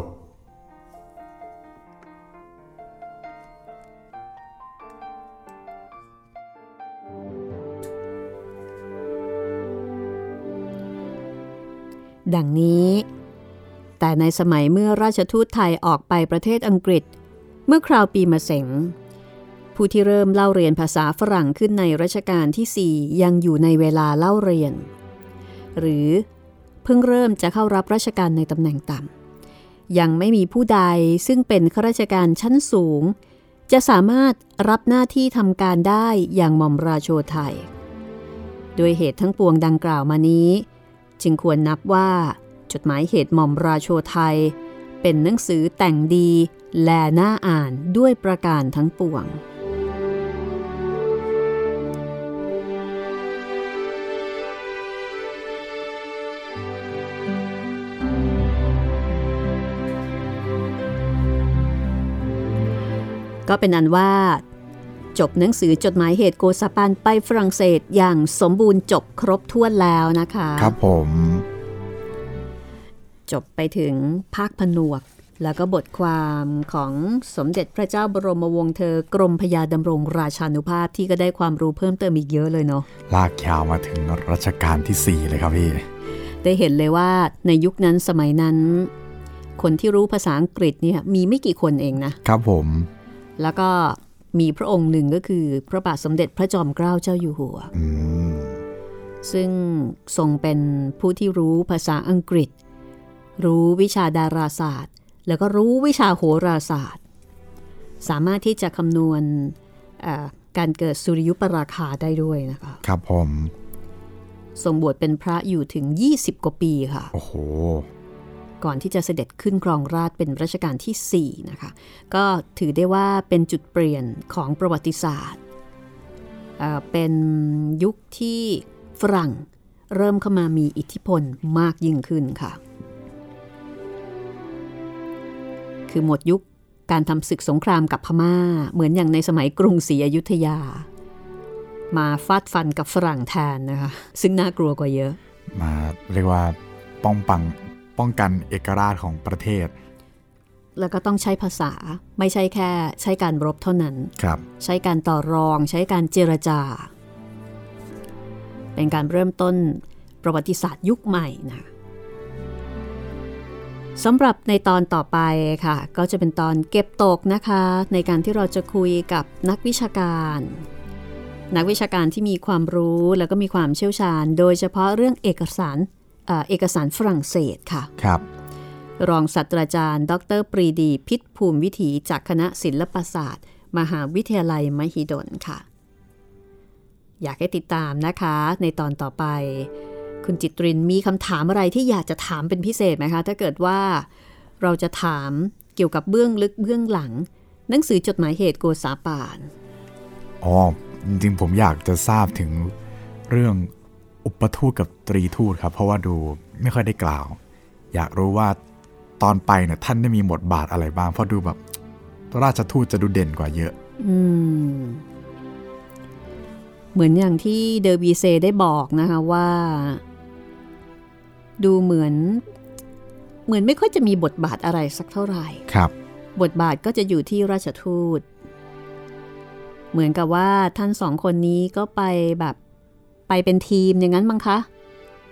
ดังนี้ แต่ในสมัยเมื่อราชทูตไทยออกไปประเทศอังกฤษ เมื่อคราวปีมะเสงผู้ที่เริ่มเล่าเรียนภาษาฝรั่งขึ้นในรัชกาลที่ 4 ยังอยู่ในเวลาเล่าเรียน หรือเพิ่งเริ่มจะเข้ารับราชการในตำแหน่งต่ำยังไม่มีผู้ใดซึ่งเป็นข้าราชการชั้นสูง จะสามารถรับหน้าที่ทำการได้อย่างหม่อมราโชไทย โดยเหตุทั้งปวงดังกล่าวมานี้ จึงควรนับว่า จดหมายเหตุหม่อมราโชไทย เป็นหนังสือแต่งดี แลน่าอ่านด้วยประการทั้งปวง ก็เป็นอันว่า จบหนังสือจดหมายเหตุโกซาปันไปฝรั่งเศสอย่างสมบูรณ์จบครบถ้วนแล้วนะคะ ครับผม จบไปถึงภาคผนวก แล้วก็บทความของสมเด็จพระเจ้าบรมวงศ์เธอกรมพยาดำรงราชานุภาพที่ก็ได้ความรู้เพิ่มเติมอีกเยอะเลยเนาะลากยาวมาถึงรัชกาลที่ 4 เลยครับพี่ ได้เห็นเลยว่าในยุคนั้นสมัยนั้นคนที่รู้ภาษาอังกฤษเนี่ยมีไม่กี่คนเองนะครับผม แล้วก็มีพระองค์หนึ่งก็คือพระบาทสมเด็จพระจอมเกล้าเจ้าอยู่หัวอืมซึ่งทรงเป็นผู้ที่รู้ภาษาอังกฤษ รู้วิชาดาราศาสตร์ แล้วก็รู้วิชาโหราศาสตร์ สามารถที่จะคำนวณเอ่อการเกิดสุริยุปราคาได้ด้วยนะคะ ครับผมทรงบวชเป็นพระอยู่ถึง 20 กว่าปีค่ะ โอ้โห ก่อนที่จะเสด็จขึ้นครองราชเป็นรัชกาลที่ 4 นะคะ ก็ถือได้ว่าเป็นจุดเปลี่ยนของประวัติศาสตร์ เป็นยุคที่ฝรั่งเริ่มเข้ามามีอิทธิพลมากยิ่งขึ้นค่ะ คือหมดยุคการทำศึกสงครามกับพม่า เหมือนอย่างในสมัยกรุงศรีอยุธยา มาฟาดฟันกับฝรั่งแทนนะคะ ซึ่งน่ากลัวกว่าเยอะ มาเรียกว่าป้องปัง ป้องกันเอกราชของประเทศ แล้วก็ต้องใช้ภาษาไม่ใช่แค่ ใช้การรบเท่านั้นครับ ใช้การต่อรองใช้การเจรจา เป็นการเริ่มต้นประวัติศาสตร์ยุคใหม่นะสำหรับในตอนต่อไปค่ะ ก็จะเป็นตอนเก็บตกนะคะ ในการที่เราจะคุยกับนักวิชาการ นักวิชาการที่มีความรู้แล้วก็มีความเชี่ยวชาญ โดยเฉพาะเรื่องเอกสาร เอ่อเอกสารฝรั่งเศสค่ะครับ รองศาสตราจารย์ ดรปรีดี พิษภูมิวิถีจากคณะศิลปศาสตร์ มหาวิทยาลัยมหิดลค่ะ อยากให้ติดตามนะคะ ในตอนต่อไป คุณจิตรินมีคำถามอะไรที่อยากจะถามเป็นพิเศษไหมคะ ถ้าเกิดว่าเราจะถามเกี่ยวกับเบื้องลึกเบื้องหลัง หนังสือจดหมายเหตุโกษาปานอ๋อจริงๆผมอยากจะทราบถึงเรื่อง อุปทูตกับตรีทูตครับ เพราะว่าดูไม่ค่อยได้กล่าว อยากรู้ว่าตอนไปเนี่ยท่านได้มีบทบาทอะไรบ้าง เพราะดูแบบราชทูตจะดูเด่นกว่าเยอะอืมเหมือนอย่างที่เดอร์บีเซได้บอกนะคะว่า ดูเหมือน เหมือนไม่ค่อยจะมีบทบาทอะไรสักเท่าไหร่ครับ บทบาทก็จะอยู่ที่ราชทูต เหมือนกับว่าท่านสองคนนี้ก็ไปแบบ ไปเป็นทีมอย่างนั้นมั้งคะ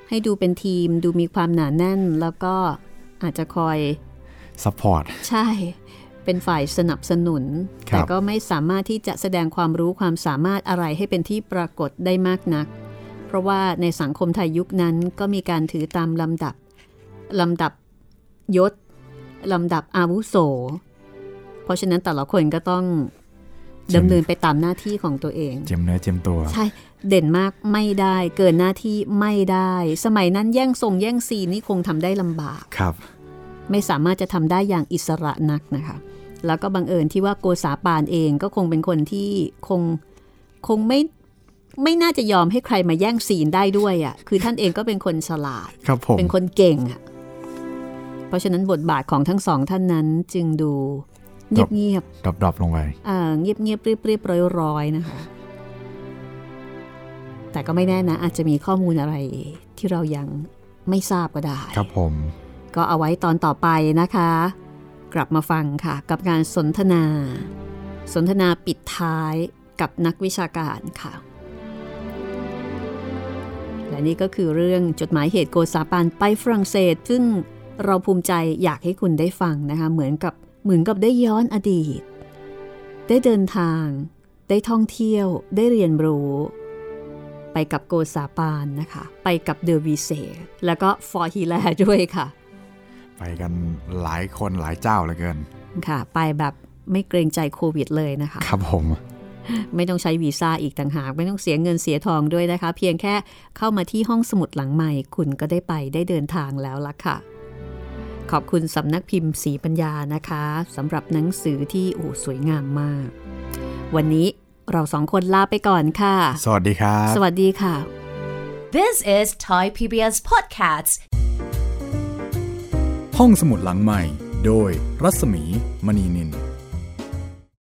ให้ดูเป็นทีมดูมีความหนาแน่นแล้วก็อาจจะคอย support ใช่ เป็นฝ่ายสนับสนุนครับแต่ก็ไม่สามารถที่จะแสดงความรู้ความสามารถอะไรให้เป็นที่ปรากฏได้มากนัก เพราะว่าในสังคมไทยยุคนั้นก็มีการถือตามลำดับลำดับยศลำดับอาวุโส เพราะฉะนั้นแต่ละคนก็ต้อง ดำเนินไปตามหน้าที่ของตัวเอง เจมเนื้อเจมตัว ใช่ เด่นมากไม่ได้เกินหน้าที่ไม่ได้ สมัยนั้นแย่งทรงแย่งซีนนี่คงทำได้ลำบากครับ ไม่สามารถจะทำได้อย่างอิสระนักนะคะ แล้วก็บังเอิญที่ว่าโกษาปานเองก็คงเป็นคนที่คงคงไม่ไม่น่าจะยอมให้ใครมาแย่งซีนได้ด้วยอะ่ะคือท่านเองก็เป็นคนฉลาดครับผมเป็นคนเก่งอะ่ะเพราะฉะนั้นบทบาทของทั้งสองท่านนั้นจึงดู เงียบเงียบดรอปดรอปลงไปๆอ่าเงียบเงียบๆเรียบเรียบร้อยร้อยๆนะคะ แต่ก็ไม่แน่นะ อาจจะมีข้อมูลอะไรที่เรายังไม่ทราบก็ได้ ครับผม ก็เอาไว้ตอนต่อไปนะคะ กลับมาฟังค่ะ กับการสนทนา สนทนาปิดท้ายกับนักวิชาการค่ะ และนี่ก็คือเรื่องจดหมายเหตุโกซาปานไปฝรั่งเศส ซึ่งเราภูมิใจอยากให้คุณได้ฟังนะคะ เหมือนกับ เหมือนกับได้ย้อนอดีต ได้เดินทาง ได้ท่องเที่ยว ได้เรียนรู้ ไปกับโกซาปานนะคะ ไปกับเดอวีเซแล้วก็ฟอร์ฮีแลด้วยค่ะ ไปกันหลายคนหลายเจ้าเหลือเกิน ค่ะ ไปแบบไม่เกรงใจโควิดเลยนะคะ ครับผมไม่ต้องใช้วีซ่าอีกต่างหาก ไม่ต้องเสียเงินเสียทองด้วยนะคะ เพียงแค่เข้ามาที่ห้องสมุดหลังใหม่ คุณก็ได้ไปได้เดินทางแล้วล่ะค่ะ ขอบคุณสำนักพิมพ์สีปัญญานะคะสำหรับหนังสือที่โอ้สวยงามมาก วันนี้เราสองคนลาไปก่อนค่ะ สวัสดีครับ สวัสดีค่ะ This is Thai PBS Podcasts. ห้องสมุดหลังใหม่ โดยรัศมีมณีนิน